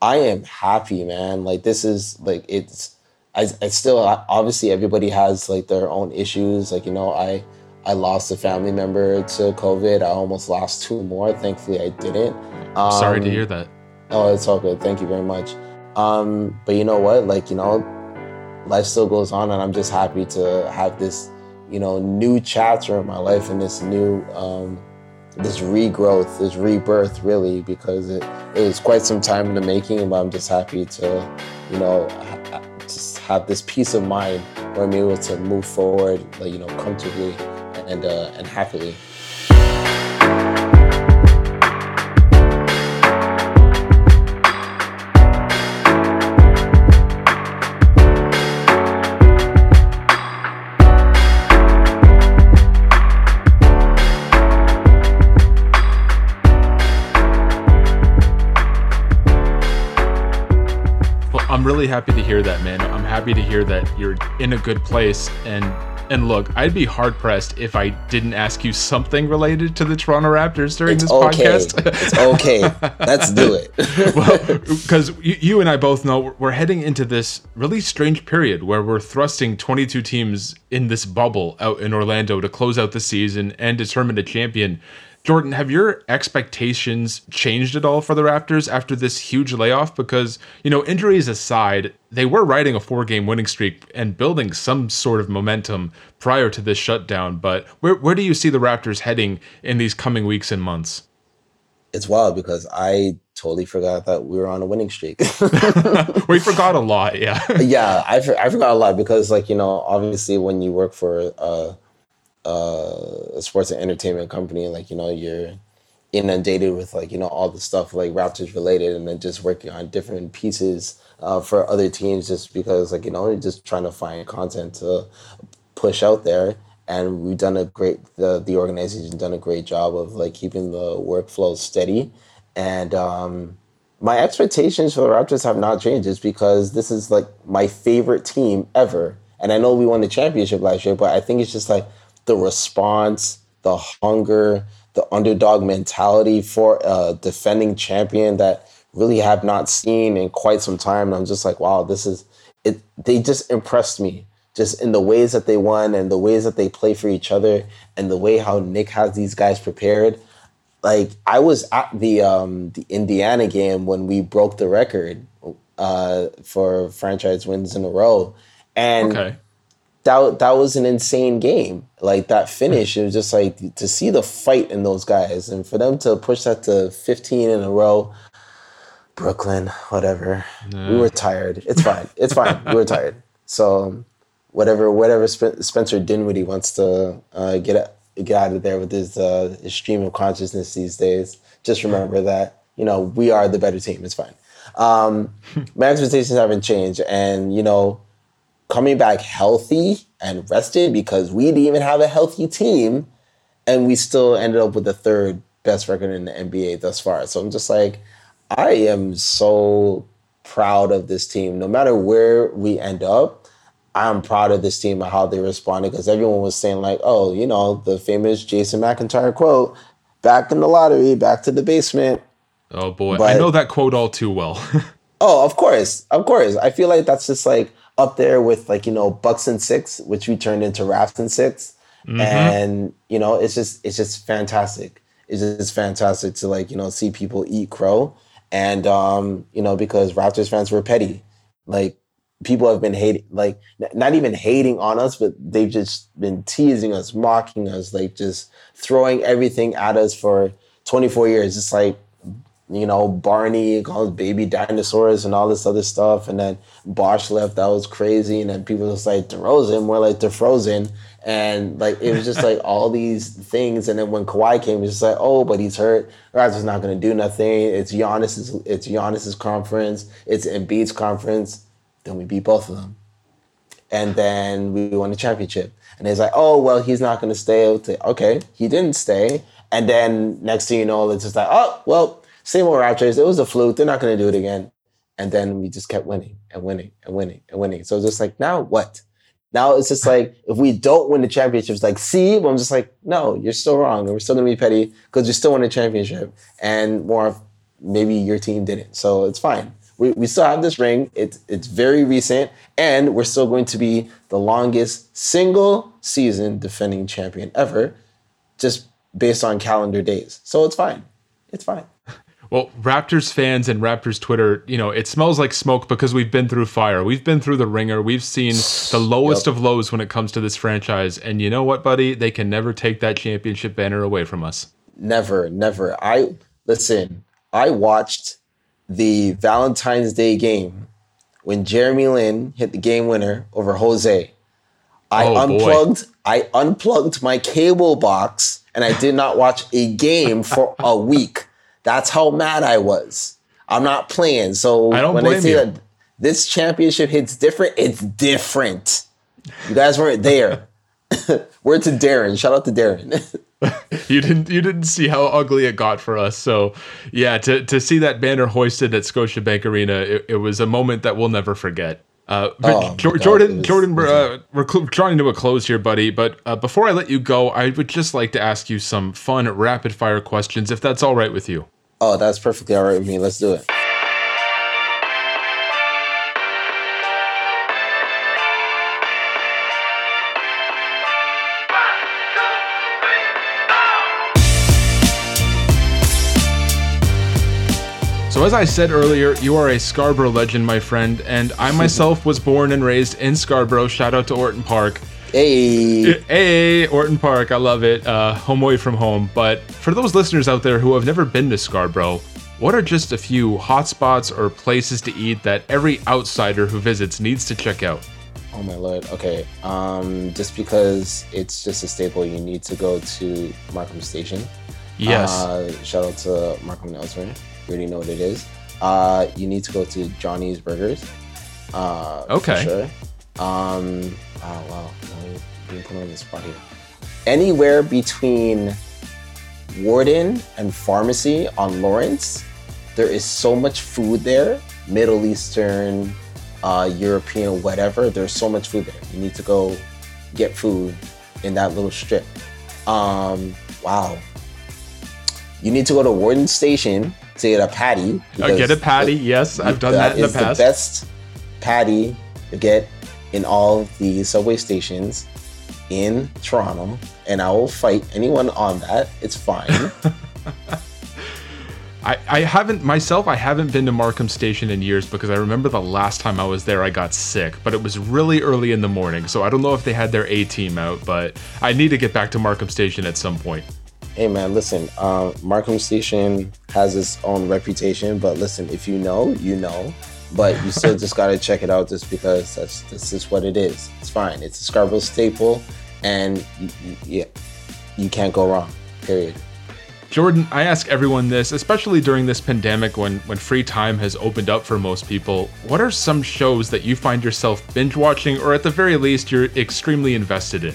I am happy, man. Like this is like it's I, I still obviously everybody has like their own issues. Like you know, I I lost a family member to COVID. I almost lost two more. Thankfully, I didn't. Um, Sorry to um, hear that. Oh, it's all good. Thank you very much. Um, but you know what? Like you know, life still goes on, and I'm just happy to have this, you know, new chapter in my life and this new um, this regrowth, this rebirth, really, because it, it was quite some time in the making. But I'm just happy to, you know, ha- just have this peace of mind where I'm able to move forward, like, you know, comfortably and uh, and happily. I'm really happy to hear that, man. I'm happy to hear that you're in a good place and and look, I'd be hard pressed if I didn't ask you something related to the Toronto Raptors during it's this okay. podcast. it's okay. Let's do it. well, because you, you, and I both know we're heading into this really strange period where we're thrusting 22 teams in this bubble out in Orlando to close out the season and determine a champion. Jordan, have your expectations changed at all for the Raptors after this huge layoff? Because, you know, injuries aside, they were riding a four game winning streak and building some sort of momentum prior to this shutdown. But where, where do you see the Raptors heading in these coming weeks and months? It's wild because I totally forgot that we were on a winning streak. we forgot a lot, yeah. yeah, I, I forgot a lot because, like, you know, obviously when you work for, uh, uh, sports and entertainment company, like you know, you're inundated with like you know all the stuff like Raptors related, and then just working on different pieces uh, for other teams, just because like you know, you're just trying to find content to push out there. And we've done a great the the organization done a great job of like keeping the workflow steady, and um, my expectations for the Raptors have not changed. Just because this is like my favorite team ever, and I know we won the championship last year, but I think it's just like the response, the hunger, the underdog mentality for a defending champion that really have not seen in quite some time. And I'm just like, wow, this is it. They just impressed me just in the ways that they won and the ways that they play for each other and the way how Nick has these guys prepared. Like I was at the um, the Indiana game when we broke the record uh, for franchise wins in a row, and okay that that was an insane game. Like that finish, it was just like to see the fight in those guys, and for them to push that to 15 in a row. Brooklyn, whatever. We were tired. It's fine. It's fine. we were tired. So, whatever, whatever Spencer Dinwiddie wants to uh, get get out of there with his, uh, his stream of consciousness these days. Just remember that you know we are the better team. It's fine. Um, my expectations haven't changed, and you know coming back healthy and rested because we didn't even have a healthy team and we still ended up with the third best record in the NBA thus far. So I'm just like, I am so proud of this team. No matter where we end up, I'm proud of this team and how they responded because everyone was saying, like, oh, you know, the famous Jason McIntyre quote back in the lottery, back to the basement. Oh, boy. But, I know that quote all too well. oh, of course. Of course. I feel like that's just like, up there with like you know Bucks and Six, which we turned into Raps and 6 mm-hmm. and you know it's just it's just fantastic. It's just fantastic to like you know see people eat crow, and um, you know because Raptors fans were petty, like people have been hating, like not even hating on us, but they've just been teasing us, mocking us, like just throwing everything at us for 24 years. It's like you know, Barney called baby dinosaurs and all this other stuff. And then Bosh left, that was crazy. And then people just like DeRozan, more like DeFrozen. And like it was just like all these things. And then when Kawhi came, it was just like, oh, but he's hurt. Raptors not gonna do nothing. It's Giannis's it's Giannis's conference, it's Embiid's conference. Then we beat both of them. And then we won the championship. And it's like, oh well, he's not gonna stay. Okay, he didn't stay. And then next thing you know, it's just like, oh well, same old Raptors. It was a fluke. They're not going to do it again. And then we just kept winning and winning and winning and winning. So it's just like, now what? Now it's just like, if we don't win the championship, it's like, see? But I'm just like, no, you're still wrong. And we're still going to be petty because you still won the championship. And more, maybe your team didn't. So it's fine. We, we still have this ring. It's, it's very recent. And we're still going to be the longest single season defending champion ever, just based on calendar days. So it's fine. It's fine. Well, Raptors fans and Raptors Twitter, you know, it smells like smoke because we've been through fire. We've been through the ringer. We've seen the lowest yep. of lows when it comes to this franchise. And you know what, buddy? They can never take that championship banner away from us. Never, never. I listen, I watched the Valentine's Day game when Jeremy Lin hit the game winner over Jose. I oh, unplugged boy. I unplugged my cable box and I did not watch a game for a week. That's how mad I was. I'm not playing. So I when I say you. that this championship hits different, it's different. You guys weren't there. Word to Darren. Shout out to Darren. you didn't you didn't see how ugly it got for us. So yeah, to to see that banner hoisted at Scotiabank Arena, it, it was a moment that we'll never forget. Uh, oh, Jordan, God, Jordan, we're, uh, we're cl- drawing to a close here, buddy. But uh, before I let you go, I would just like to ask you some fun, rapid fire questions, if that's all right with you. Oh, that's perfectly all right with me. Let's do it. So, as I said earlier, you are a Scarborough legend, my friend, and I myself was born and raised in Scarborough. Shout out to Orton Park. Hey. Hey, Orton Park. I love it. Uh, home away from home. But for those listeners out there who have never been to Scarborough, what are just a few hotspots or places to eat that every outsider who visits needs to check out? Oh my lord. Okay. Um, just because it's just a staple, you need to go to Markham Station. Yes. Uh, shout out to Markham Elsewhere. You already know what it is. Uh, you need to go to Johnny's Burgers. Uh, okay. sure. Um, oh wow, being put on the spot here. Anywhere between Warden and Pharmacy on Lawrence, there is so much food there. Middle Eastern, uh, European, whatever. There's so much food there. You need to go get food in that little strip. Um, wow. You need to go to Warden Station to get a patty. I get a patty. yes, I've done that, that in the past. the best patty to get in all the subway stations in Toronto, and I will fight anyone on that. It's fine. I, I haven't myself I haven't been to Markham Station in years because I remember the last time I was there I got sick, but it was really early in the morning, so I don't know if they had their A team out, but I need to get back to Markham Station at some point hey man, listen, uh, Markham Station has its own reputation, but listen, if you know, you know. But you still just gotta check it out just because that's this is what it is. It's fine. It's a Scarborough staple, and you, yeah, you can't go wrong. Period. Jordan, I ask everyone this, especially during this pandemic when, when free time has opened up for most people. What are some shows that you find yourself binge watching, or at the very least, you're extremely invested in?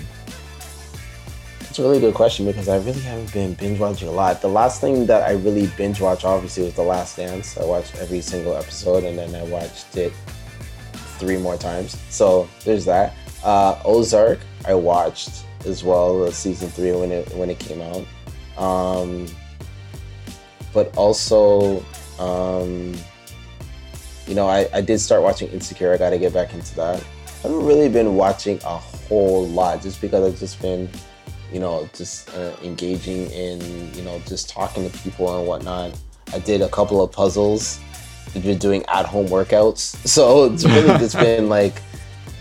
A really good question because I really haven't been binge watching a lot. The last thing that I really binge watched, obviously, was The Last Dance. I watched every single episode and then I watched it three more times. So there's that. Uh, Ozark, I watched as well, season three when it when it came out. Um, but also, um, you know, I, I did start watching Insecure. I got to get back into that. I haven't really been watching a whole lot just because I've just been you know, just uh, engaging in, you know, just talking to people and whatnot. I did a couple of puzzles. I've been doing at home workouts. So it's really just been like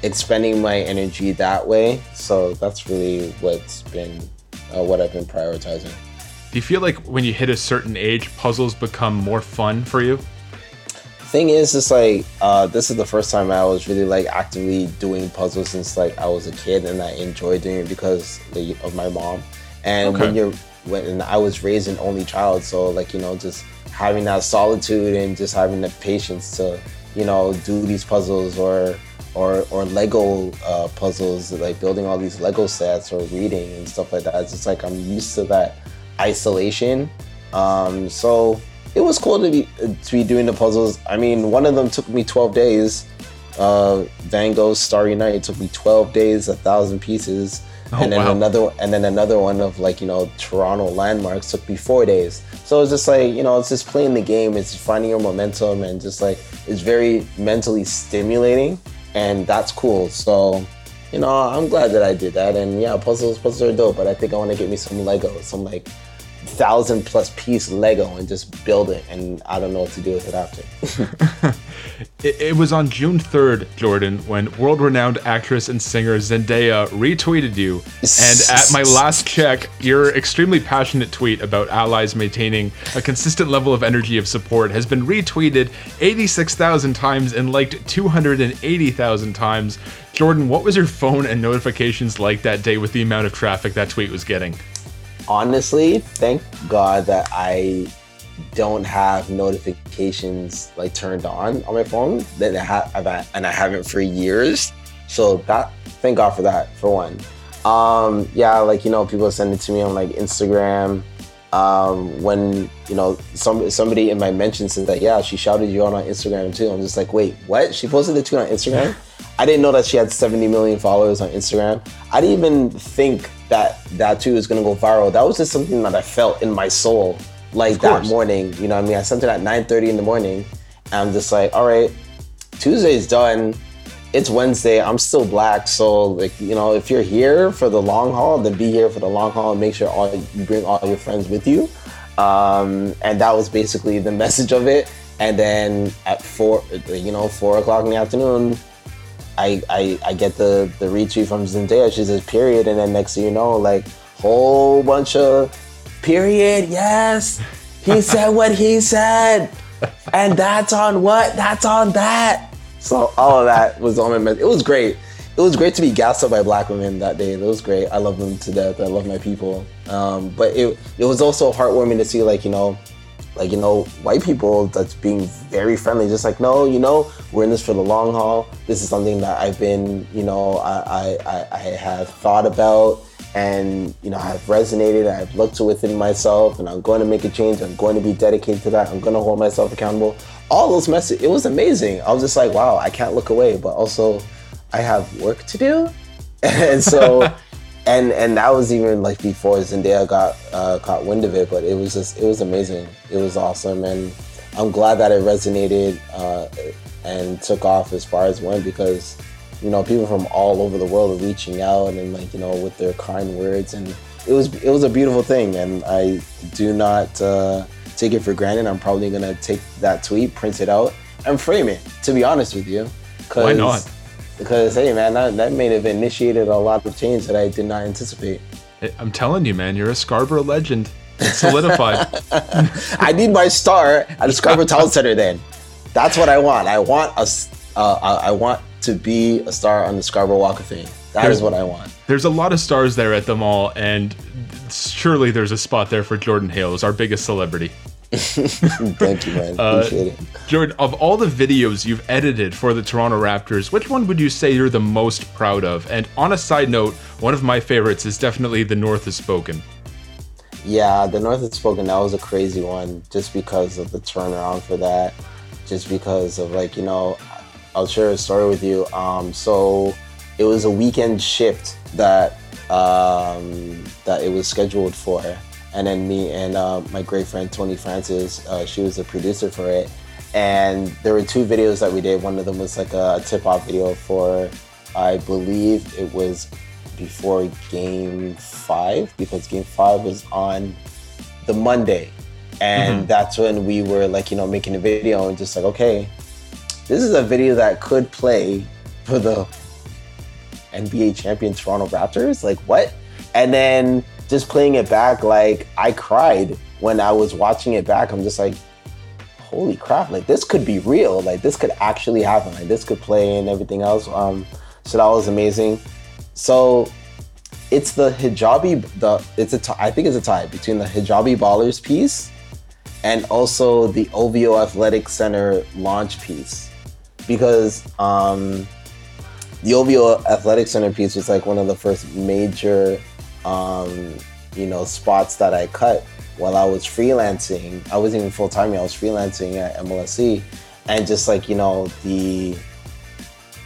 expending my energy that way. So that's really what's been, uh, what I've been prioritizing. Do you feel like when you hit a certain age, puzzles become more fun for you? Thing is, it's like uh, this is the first time I was really like actively doing puzzles since like I was a kid, and I enjoyed doing it because of my mom. And okay. when you're when I was raised an only child, so like you know just having that solitude and just having the patience to you know do these puzzles or or or Lego uh, puzzles, like building all these Lego sets or reading and stuff like that. It's just like I'm used to that isolation. Um, so it was cool to be to be doing the puzzles. I mean, one of them took me 12 days. Uh, Van Gogh's Starry Night took me 12 days, a thousand pieces, oh, and then wow. another and then another one of like you know Toronto landmarks took me four days. So it's just like you know it's just playing the game. It's finding your momentum and just like it's very mentally stimulating, and that's cool. So you know I'm glad that I did that. And yeah, puzzles puzzles are dope. But I think I want to get me some Lego, some like thousand plus piece Lego and just build it, and I don't know what to do with it after. it, it, was on June 3rd, Jordan, when world renowned actress and singer Zendaya retweeted you. And at my last check, your extremely passionate tweet about allies maintaining a consistent level of energy of support has been retweeted 86,000 times and liked 280,000 times. Jordan, what was your phone and notifications like that day with the amount of traffic that tweet was getting? Honestly, thank God that I don't have notifications like turned on on my phone that I have and I haven't for years. So that thank God for that for one. Um, yeah, like you know, people send it to me on like Instagram. Um, when you know some somebody in my mentions said that yeah, she shouted you out on Instagram too. I'm just like, wait, what? She posted the tweet on Instagram. I didn't know that she had 70 million followers on Instagram. I didn't even think that that too is gonna go viral. That was just something that I felt in my soul, like that morning. You know what I mean? I sent it at 9:30 in the morning, and I'm just like, all right, Tuesday's done. It's Wednesday. I'm still black, so like you know, if you're here for the long haul, then be here for the long haul and make sure all you bring all your friends with you. Um, and that was basically the message of it. And then at four, you know, four o'clock in the afternoon, I, I, I get the, the retweet from Zendaya. She says, period. And then next thing you know, like, whole bunch of period, yes. He said what he said. And that's on what? That's on that. So all of that was on my message. It was great. It was great to be gassed up by black women that day. It was great. I love them to death. I love my people. Um, but it, it was also heartwarming to see, like, you know, like you know white people that's being very friendly just like no you know we're in this for the long haul. This is something that i've been you know i i, I have thought about and you know i've resonated i've looked to within myself and i'm going to make a change. I'm going to be dedicated to that. I'm going to hold myself accountable. All those messages it was amazing. I was just like wow i can't look away but also i have work to do. And so and and that was even like before Zendaya got uh, caught wind of it. But it was just it was amazing. It was awesome, and I'm glad that it resonated uh, and took off as far as went because you know people from all over the world are reaching out and like you know with their kind words and it was it was a beautiful thing and I do not uh, take it for granted. I'm probably gonna take that tweet, print it out, and frame it. To be honest with you, why not? Because hey man that, that may have initiated a lot of change that i did not anticipate. I'm telling you man you're a scarborough legend. It's solidified. I need my star at the scarborough town center then. That's what i want. I want a uh, i want to be a star on the scarborough walk of fame. That there's, is what i want. There's a lot of stars there at the mall and surely there's a spot there for jordan hale hayles our biggest celebrity Thank you, man. Uh, Appreciate it. Jordan, of all the videos you've edited for the Toronto Raptors, which one would you say you're the most proud of? And on a side note, one of my favorites is definitely The North Is Spoken. Yeah, The North Is Spoken, that was a crazy one just because of the turnaround for that. Just because of, like, you know, I'll share a story with you. Um, so it was a weekend shift that um, that it was scheduled for and then me and uh, my great friend Tony Francis, uh, she was the producer for it. And there were two videos that we did. One of them was like a tip-off video for, I believe it was before Game Five because Game Five was on the Monday, and mm-hmm. that's when we were like, you know, making a video and just like, okay, this is a video that could play for the NBA champion Toronto Raptors. Like what? And then just playing it back, like I cried when I was watching it back. I'm just like, holy crap, like this could be real. Like this could actually happen. Like this could play and everything else. Um, so that was amazing. So it's the hijabi, the it's a t- I think it's a tie between the hijabi ballers piece and also the OVO Athletic Center launch piece because um, the OVO Athletic Center piece was like one of the first major um, you know, spots that I cut while I was freelancing. I wasn't even full time. I was freelancing at MLSE, and just like you know the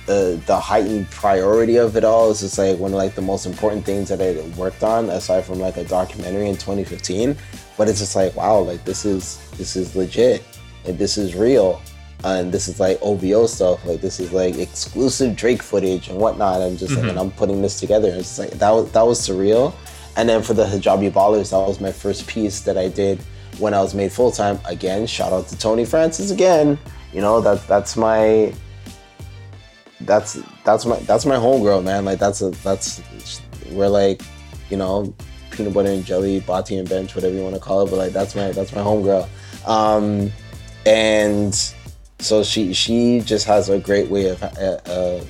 the the heightened priority of it all is just like one of like the most important things that I worked on aside from like a documentary in 2015. But it's just like wow, like this is this is legit, and this is real. And this is like OVO stuff, like this is like exclusive Drake footage and whatnot. I'm just mm-hmm. like, and I'm putting this together. It's like that was that was surreal and then for the Hijabi Ballers, that was my first piece that I did when I was made full time. Again, shout out to Tony Francis again. You know that that's my that's that's my that's my homegirl, man. Like that's a that's we're like, you know, peanut butter and jelly, Bati and bench, whatever you want to call it. But like that's my that's my homegirl. Um, and so she she just has a great way of uh, uh,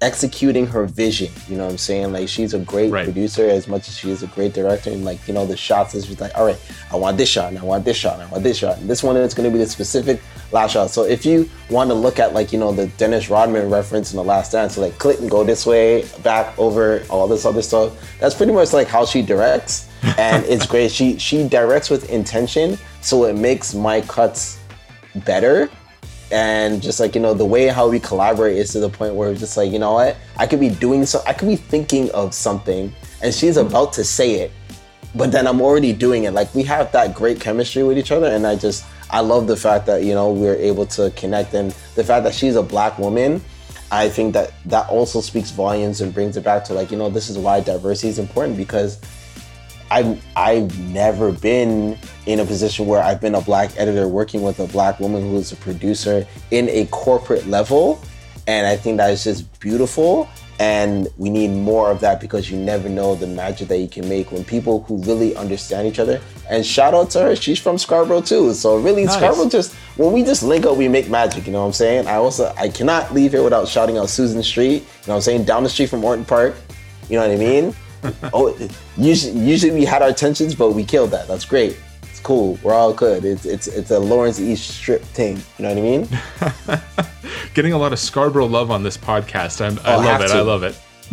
executing her vision. You know what I'm saying? Like she's a great Right. producer as much as she is a great director. And like, you know, the shots is just like, all right, I want this shot and I want this shot and I want this shot. And this one is gonna be the specific last shot. So if you want to look at like, you know, the Dennis Rodman reference in the last dance, so like click and go this way, back over, all this other stuff. That's pretty much like how she directs. And it's great. She she directs with intention, so it makes my cuts better. And just like you know the way how we collaborate is to the point where it's just like you know what? I could be doing so i could be thinking of something and she's about to say it but then i'm already doing it. Like we have that great chemistry with each other and i just i love the fact that you know we're able to connect and the fact that she's a black woman i think that that also speaks volumes and brings it back to like you know this is why diversity is important because I've I've never been in a position where I've been a black editor working with a black woman who is a producer in a corporate level, and I think that is just beautiful. And we need more of that because you never know the magic that you can make when people who really understand each other. And shout out to her, she's from Scarborough too. So really, Nice. Scarborough just when we just link up, we make magic. You know what I'm saying? I also I cannot leave here without shouting out Susan Street. You know what I'm saying? Down the street from Orton Park. You know what I mean? oh, usually, usually we had our tensions, but we killed that. That's great. It's cool. We're all good. It's it's it's a Lawrence East Strip thing. You know what I mean? Getting a lot of Scarborough love on this podcast. I'm, oh, I Oh, love have it. to. I love it.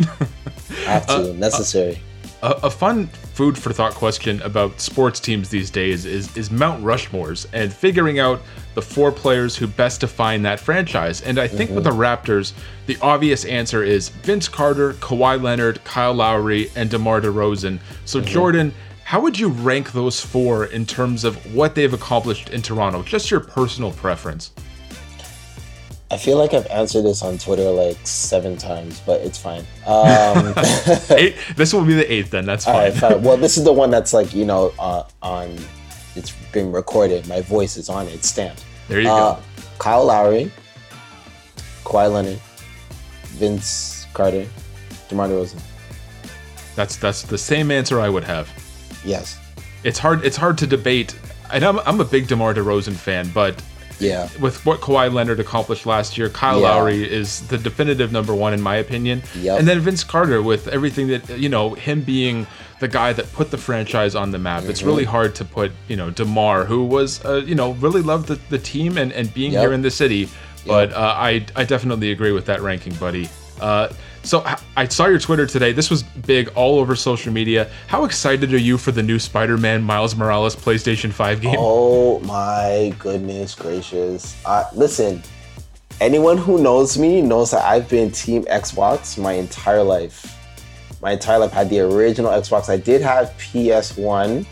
I have to. Uh, uh, necessary. A, a fun food for thought question about sports teams these days is is Mount Rushmore's and figuring out the four players who best define that franchise. And I think with the mm-hmm. Raptors, the obvious answer is Vince Carter, Kawhi Leonard, Kyle Lowry, and DeMar DeRozan. So mm-hmm. Jordan, how would you rank those four in terms of what they've accomplished in Toronto? Just your personal preference. I feel like I've answered this on Twitter like seven times, but it's fine. Um, Eight, this will be the eighth then. That's fine. right, fine. Well, this is the one that's like you know uh, on. It's been recorded. My voice is on it. It's stamped. There you Uh, go. Kyle Lowry, Kawhi Leonard, Vince Carter, DeMar DeRozan. That's that's the same answer I would have. Yes. it's hard it's hard to debate and I'm, I'm a big DeMar DeRozan fan but Yeah. with what Kawhi Leonard accomplished last year Kyle Yeah. Lowry is the definitive number one in my opinion Yep. and then Vince Carter with everything that you know him being the guy that put the franchise on the map it's really Mm-hmm. hard to put you know DeMar who was uh, you know really loved the, the team and, and being Yep. here in the city but uh, I, I definitely agree with that ranking buddy uh, so I- saw your Twitter today. This was big all over social media. How excited are you for the new Spider-Man Miles Morales PlayStation 5 game? Oh my goodness gracious. Uh, listen, anyone who knows me knows that I've been Team Xbox my entire life. My entire life had the original Xbox. I did have PS1,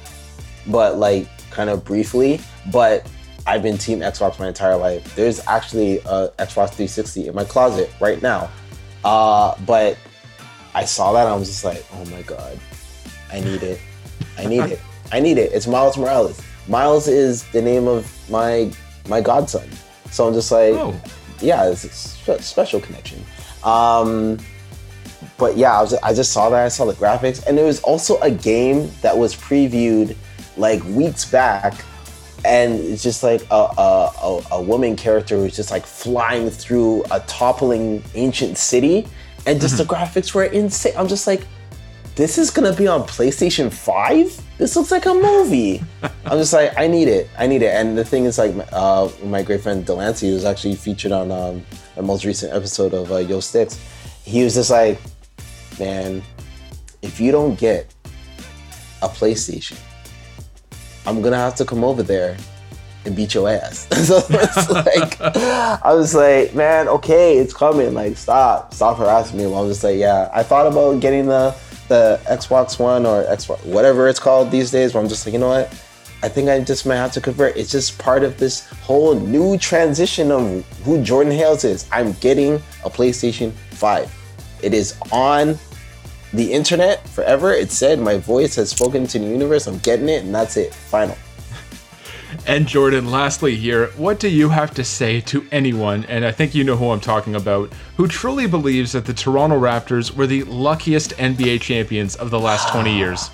but like kind of briefly, but I've been Team Xbox my entire life. There's actually a Xbox 360 in my closet right now. Uh, but I saw that and I was just like, oh my god, I need it. I need it. I need it. It's Miles Morales. Miles is the name of my my godson. So I'm just like, Oh. yeah, it's a spe- special connection. Um, but yeah, I, was, I just saw that. I saw the graphics, and it was also a game that was previewed like weeks back, and it's just like a a, a, woman character who's just like flying through a toppling ancient city, and just the graphics were insane. I'm just like, this is gonna be on PlayStation 5? This looks like a movie. I'm just like, I need it. I need it. And the thing is, like, uh, my great friend Delancey was actually featured on um, my most recent episode of uh, YO STiXX. He was just like, man, if you don't get a PlayStation, I'm gonna have to come over there and beat your ass. so it's like, I was like, man, okay, it's coming. Like, stop, stop harassing me. Well, I'm just like, yeah. I thought about getting the the Xbox One or Xbox, whatever it's called these days. But I'm just like, you know what? I think I just might have to convert. It's just part of this whole new transition of who Jordan Hayles is. I'm getting a PlayStation 5. It is on the internet forever. It said my voice has spoken to the universe. I'm getting it, and that's it. Final. And Jordan, lastly here, what do you have to say to anyone, and I think you know who I'm talking about, who truly believes that the Toronto Raptors were the luckiest NBA champions of the last 20 years?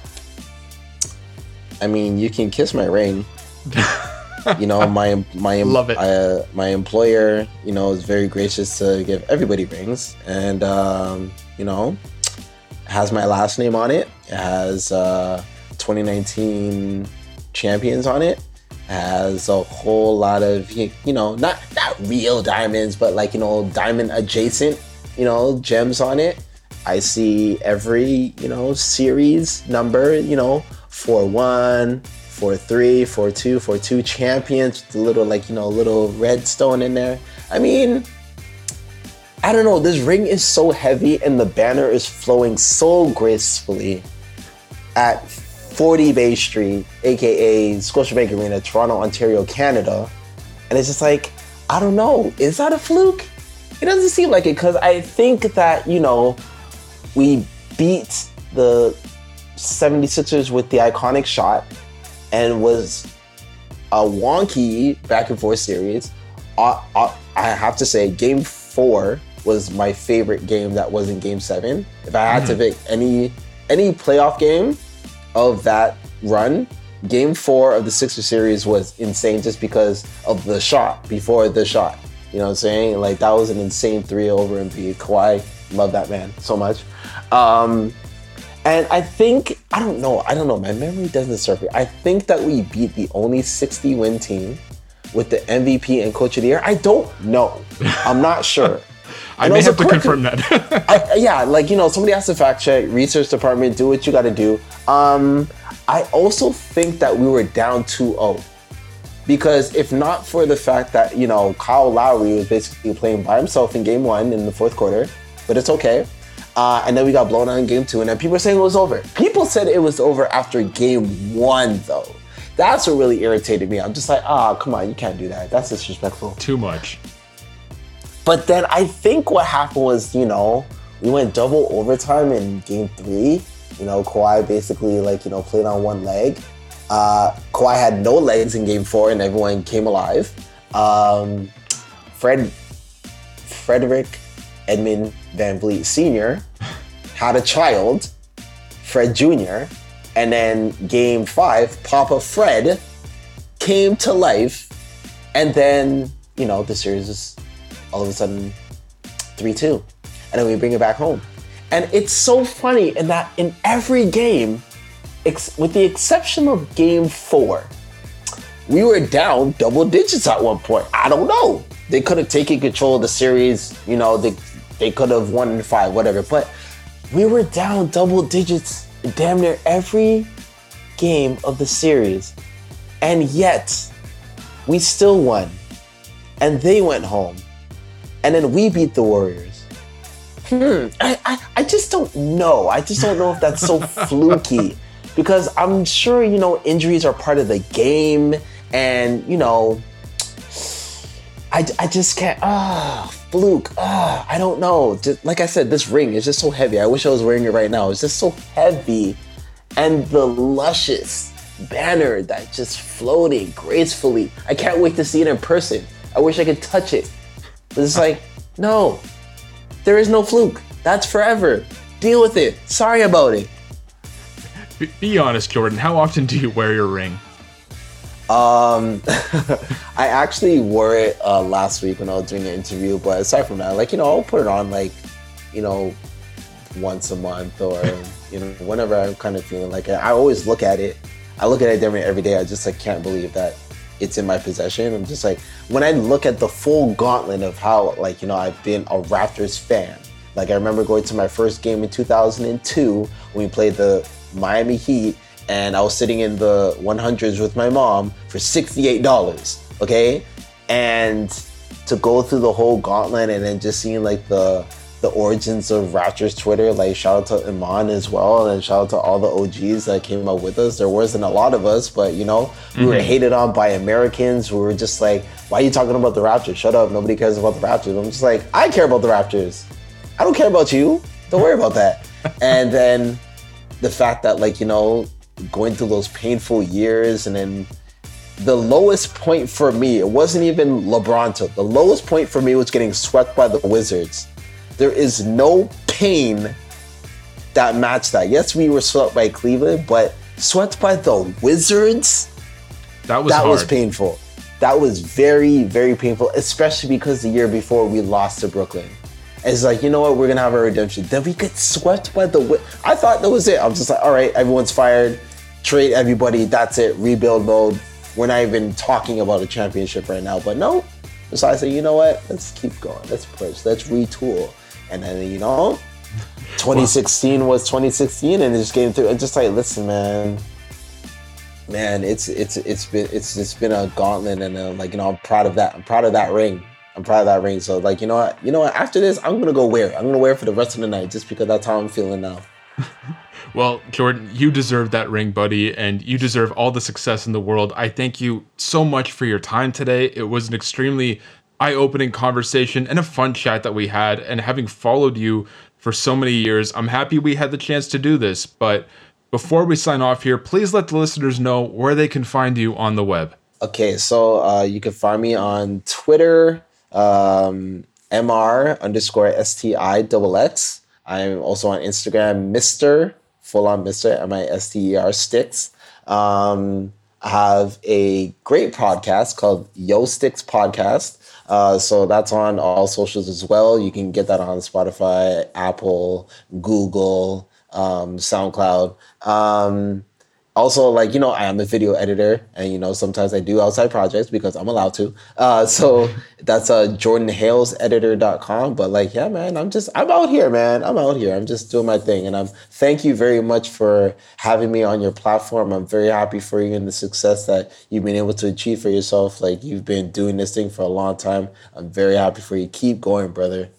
I mean, you can kiss my ring. you know, my my Love it. Uh, my employer, you know, is very gracious to give everybody rings, and um, you know, has my last name on it. It has uh, 2019 champions on it. Has a whole lot of you know, not not real diamonds, but like you know, diamond adjacent, you know, gems on it. I see every you know series number, you know, four one, four three, four two, four two champions with a little like you know little red stone in there. I mean, I don't know. This ring is so heavy and the banner is flowing so gracefully at 40 Bay Street, aka Scotiabank Arena, Toronto, Ontario, Canada. And it's just like, I don't know. Is that a fluke? It doesn't seem like it because I think that, you know, we beat the 76ers with the iconic shot and was a wonky back and forth series. Uh, uh, I have to say, game four was my favorite game that was in game seven. If I had to pick any any playoff game of that run, game four of the Sixer series was insane just because of the shot before the shot. You know what I'm saying? Like that was an insane three over Embiid. Kawhi, love that man so much. Um, and I think I don't know. I don't know. My memory doesn't serve me. I think that we beat the only 60 win team with the MVP and Coach of the Year. I don't know. I'm not sure. I may have to confirm that. I, yeah, like you know, somebody has to fact check. Research department, do what you got to do. Um, I also think that we were down 2-0 because if not for the fact that you know Kyle Lowry was basically playing by himself in Game One in the fourth quarter, but it's okay. Uh, and then we got blown out in Game Two, and then people were saying it was over. People said it was over after Game One, though. That's what really irritated me. I'm just like, ah, come on, you can't do that. That's disrespectful. Too much. But then I think what happened was, you know, we went double overtime in game three. You know, Kawhi basically like, you know, played on one leg. Uh, Kawhi had no legs in game four and everyone came alive. Um, Fred, Frederick Edmund VanVleet Sr. had a child, Fred Jr. And then game five, Papa Fred came to life. And then, you know, the series is all of a sudden 3-2 and then we bring it back home. And it's so funny in that in every game ex- with the exception of game four we were down double digits at one point. I don't know. They could have taken control of the series you know they, they could have won in five whatever. But we were down double digits damn near every game of the series. And yet we still won. And they went home and then we beat the Warriors. Hmm, I, I, I just don't know. I just don't know if that's so fluky because I'm sure, you know, injuries are part of the game and, you know, I, I just can't, ah, fluke, ah, I don't know. Just, like I said, this ring is just so heavy. I wish I was wearing it right now. It's just so heavy. And the luscious banner that just floating gracefully. I can't wait to see it in person. I wish I could touch it. It's like, no, there is no fluke. That's forever. Deal with it. Sorry about it. Be, be honest, Jordan. How often do you wear your ring? Um, I actually wore it uh, last week when I was doing an interview, but aside from that, like you know, I'll put it on like, you know, once a month or you know, whenever I'm kind of feeling like it. I always look at it. I look at it different every day. I just like can't believe that it's in my possession. I'm just like when I look at the full gauntlet of how like you know I've been a Raptors fan. Like I remember going to my first game in 2002 when we played the Miami Heat, and I was sitting in the 100s with my mom for $68. Okay, and to go through the whole gauntlet and then just seeing like the the origins of Raptors Twitter. Like shout out to Iman as well, and shout out to all the OGs that came up with us. There wasn't a lot of us, but you know we were mm-hmm. hated on by Americans. We were just like, "Why are you talking about the Raptors? Shut up! Nobody cares about the Raptors." I'm just like, I care about the Raptors. I don't care about you. Don't worry about that. and then the fact that like you know going through those painful years and then the lowest point for me it wasn't even lebron took the lowest point for me was getting swept by the wizards there is no pain that matched that yes we were swept by cleveland but swept by the wizards That was that hard. was painful that was very, very painful, especially because the year before we lost to Brooklyn. It's like, you know what, we're gonna have a redemption. Then we get swept by the wi- I thought that was it. I'm just like, all right, everyone's fired, trade everybody, that's it, rebuild mode. We're not even talking about a championship right now. But no. So I said, you know what? Let's keep going. Let's push. Let's retool. And then, you know, 2016 was 2016 and it just came through. And just like, listen, man, man, it's it's it's been it's it's been a gauntlet, and uh, like you know, I'm proud of that. I'm proud of that ring. I'm proud of that ring. So like you know what, you know what, after this, I'm gonna go wear. It. I'm gonna wear it for the rest of the night, just because that's how I'm feeling now. well, Jordan, you deserve that ring, buddy, and you deserve all the success in the world. I thank you so much for your time today. It was an extremely eye-opening conversation and a fun chat that we had. And having followed you for so many years, I'm happy we had the chance to do this. But before we sign off here, please let the listeners know where they can find you on the web. Okay, so uh, you can find me on Twitter, um, mr underscore sti double x. I'm also on Instagram, Mister full on Mister M I S T E R sticks. Um, I have a great podcast called YO STiXX Podcast. Uh, so that's on all socials as well. You can get that on Spotify, Apple, Google, um, SoundCloud. Um, also, like, you know, I am a video editor and, you know, sometimes I do outside projects because I'm allowed to. Uh, so that's uh, jordanhayleseditor.com. But like, yeah, man, I'm just, I'm out here, man. I'm out here. I'm just doing my thing. And I'm, thank you very much for having me on your platform. I'm very happy for you and the success that you've been able to achieve for yourself. Like, you've been doing this thing for a long time. I'm very happy for you. Keep going, brother.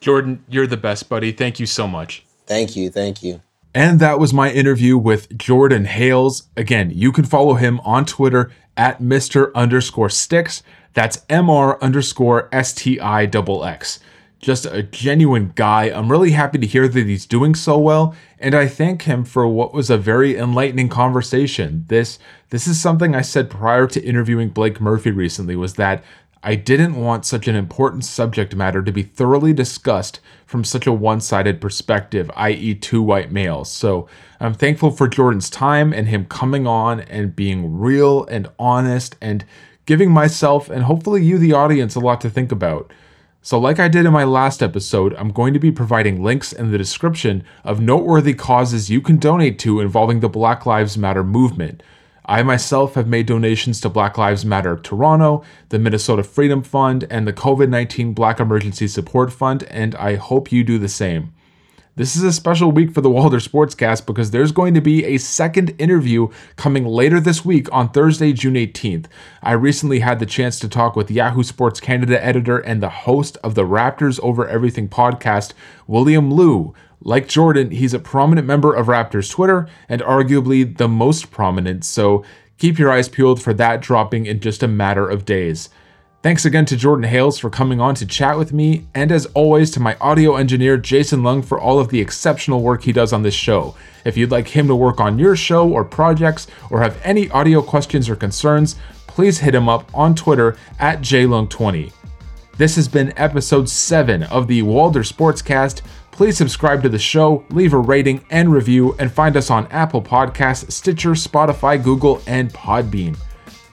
Jordan, you're the best, buddy. Thank you so much. Thank you. Thank you. And that was my interview with Jordan Hayles. Again, you can follow him on Twitter at Mr. underscore sticks. That's MR underscore STI double X. Just a genuine guy. I'm really happy to hear that he's doing so well, and I thank him for what was a very enlightening conversation. This this is something I said prior to interviewing Blake Murphy recently was that I didn't want such an important subject matter to be thoroughly discussed from such a one sided perspective, i.e., two white males. So I'm thankful for Jordan's time and him coming on and being real and honest and giving myself and hopefully you, the audience, a lot to think about. So, like I did in my last episode, I'm going to be providing links in the description of noteworthy causes you can donate to involving the Black Lives Matter movement. I myself have made donations to Black Lives Matter Toronto, the Minnesota Freedom Fund, and the COVID 19 Black Emergency Support Fund, and I hope you do the same. This is a special week for the Walder Sportcast because there's going to be a second interview coming later this week on Thursday, June 18th. I recently had the chance to talk with Yahoo Sports Canada editor and the host of the Raptors Over Everything podcast, William Lou. Like Jordan, he's a prominent member of Raptors Twitter and arguably the most prominent, so keep your eyes peeled for that dropping in just a matter of days. Thanks again to Jordan Hayles for coming on to chat with me, and as always to my audio engineer Jason Lung for all of the exceptional work he does on this show. If you'd like him to work on your show or projects, or have any audio questions or concerns, please hit him up on Twitter at JLung20. This has been episode 7 of the Walder Sportcast. Please subscribe to the show, leave a rating and review, and find us on Apple Podcasts, Stitcher, Spotify, Google, and Podbean.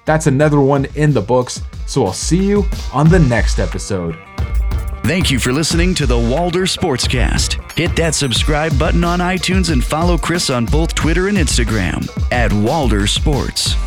That's another one in the books, so I'll see you on the next episode. Thank you for listening to the Walder Sportcast. Hit that subscribe button on iTunes and follow Chris on both Twitter and Instagram at Walder Sports.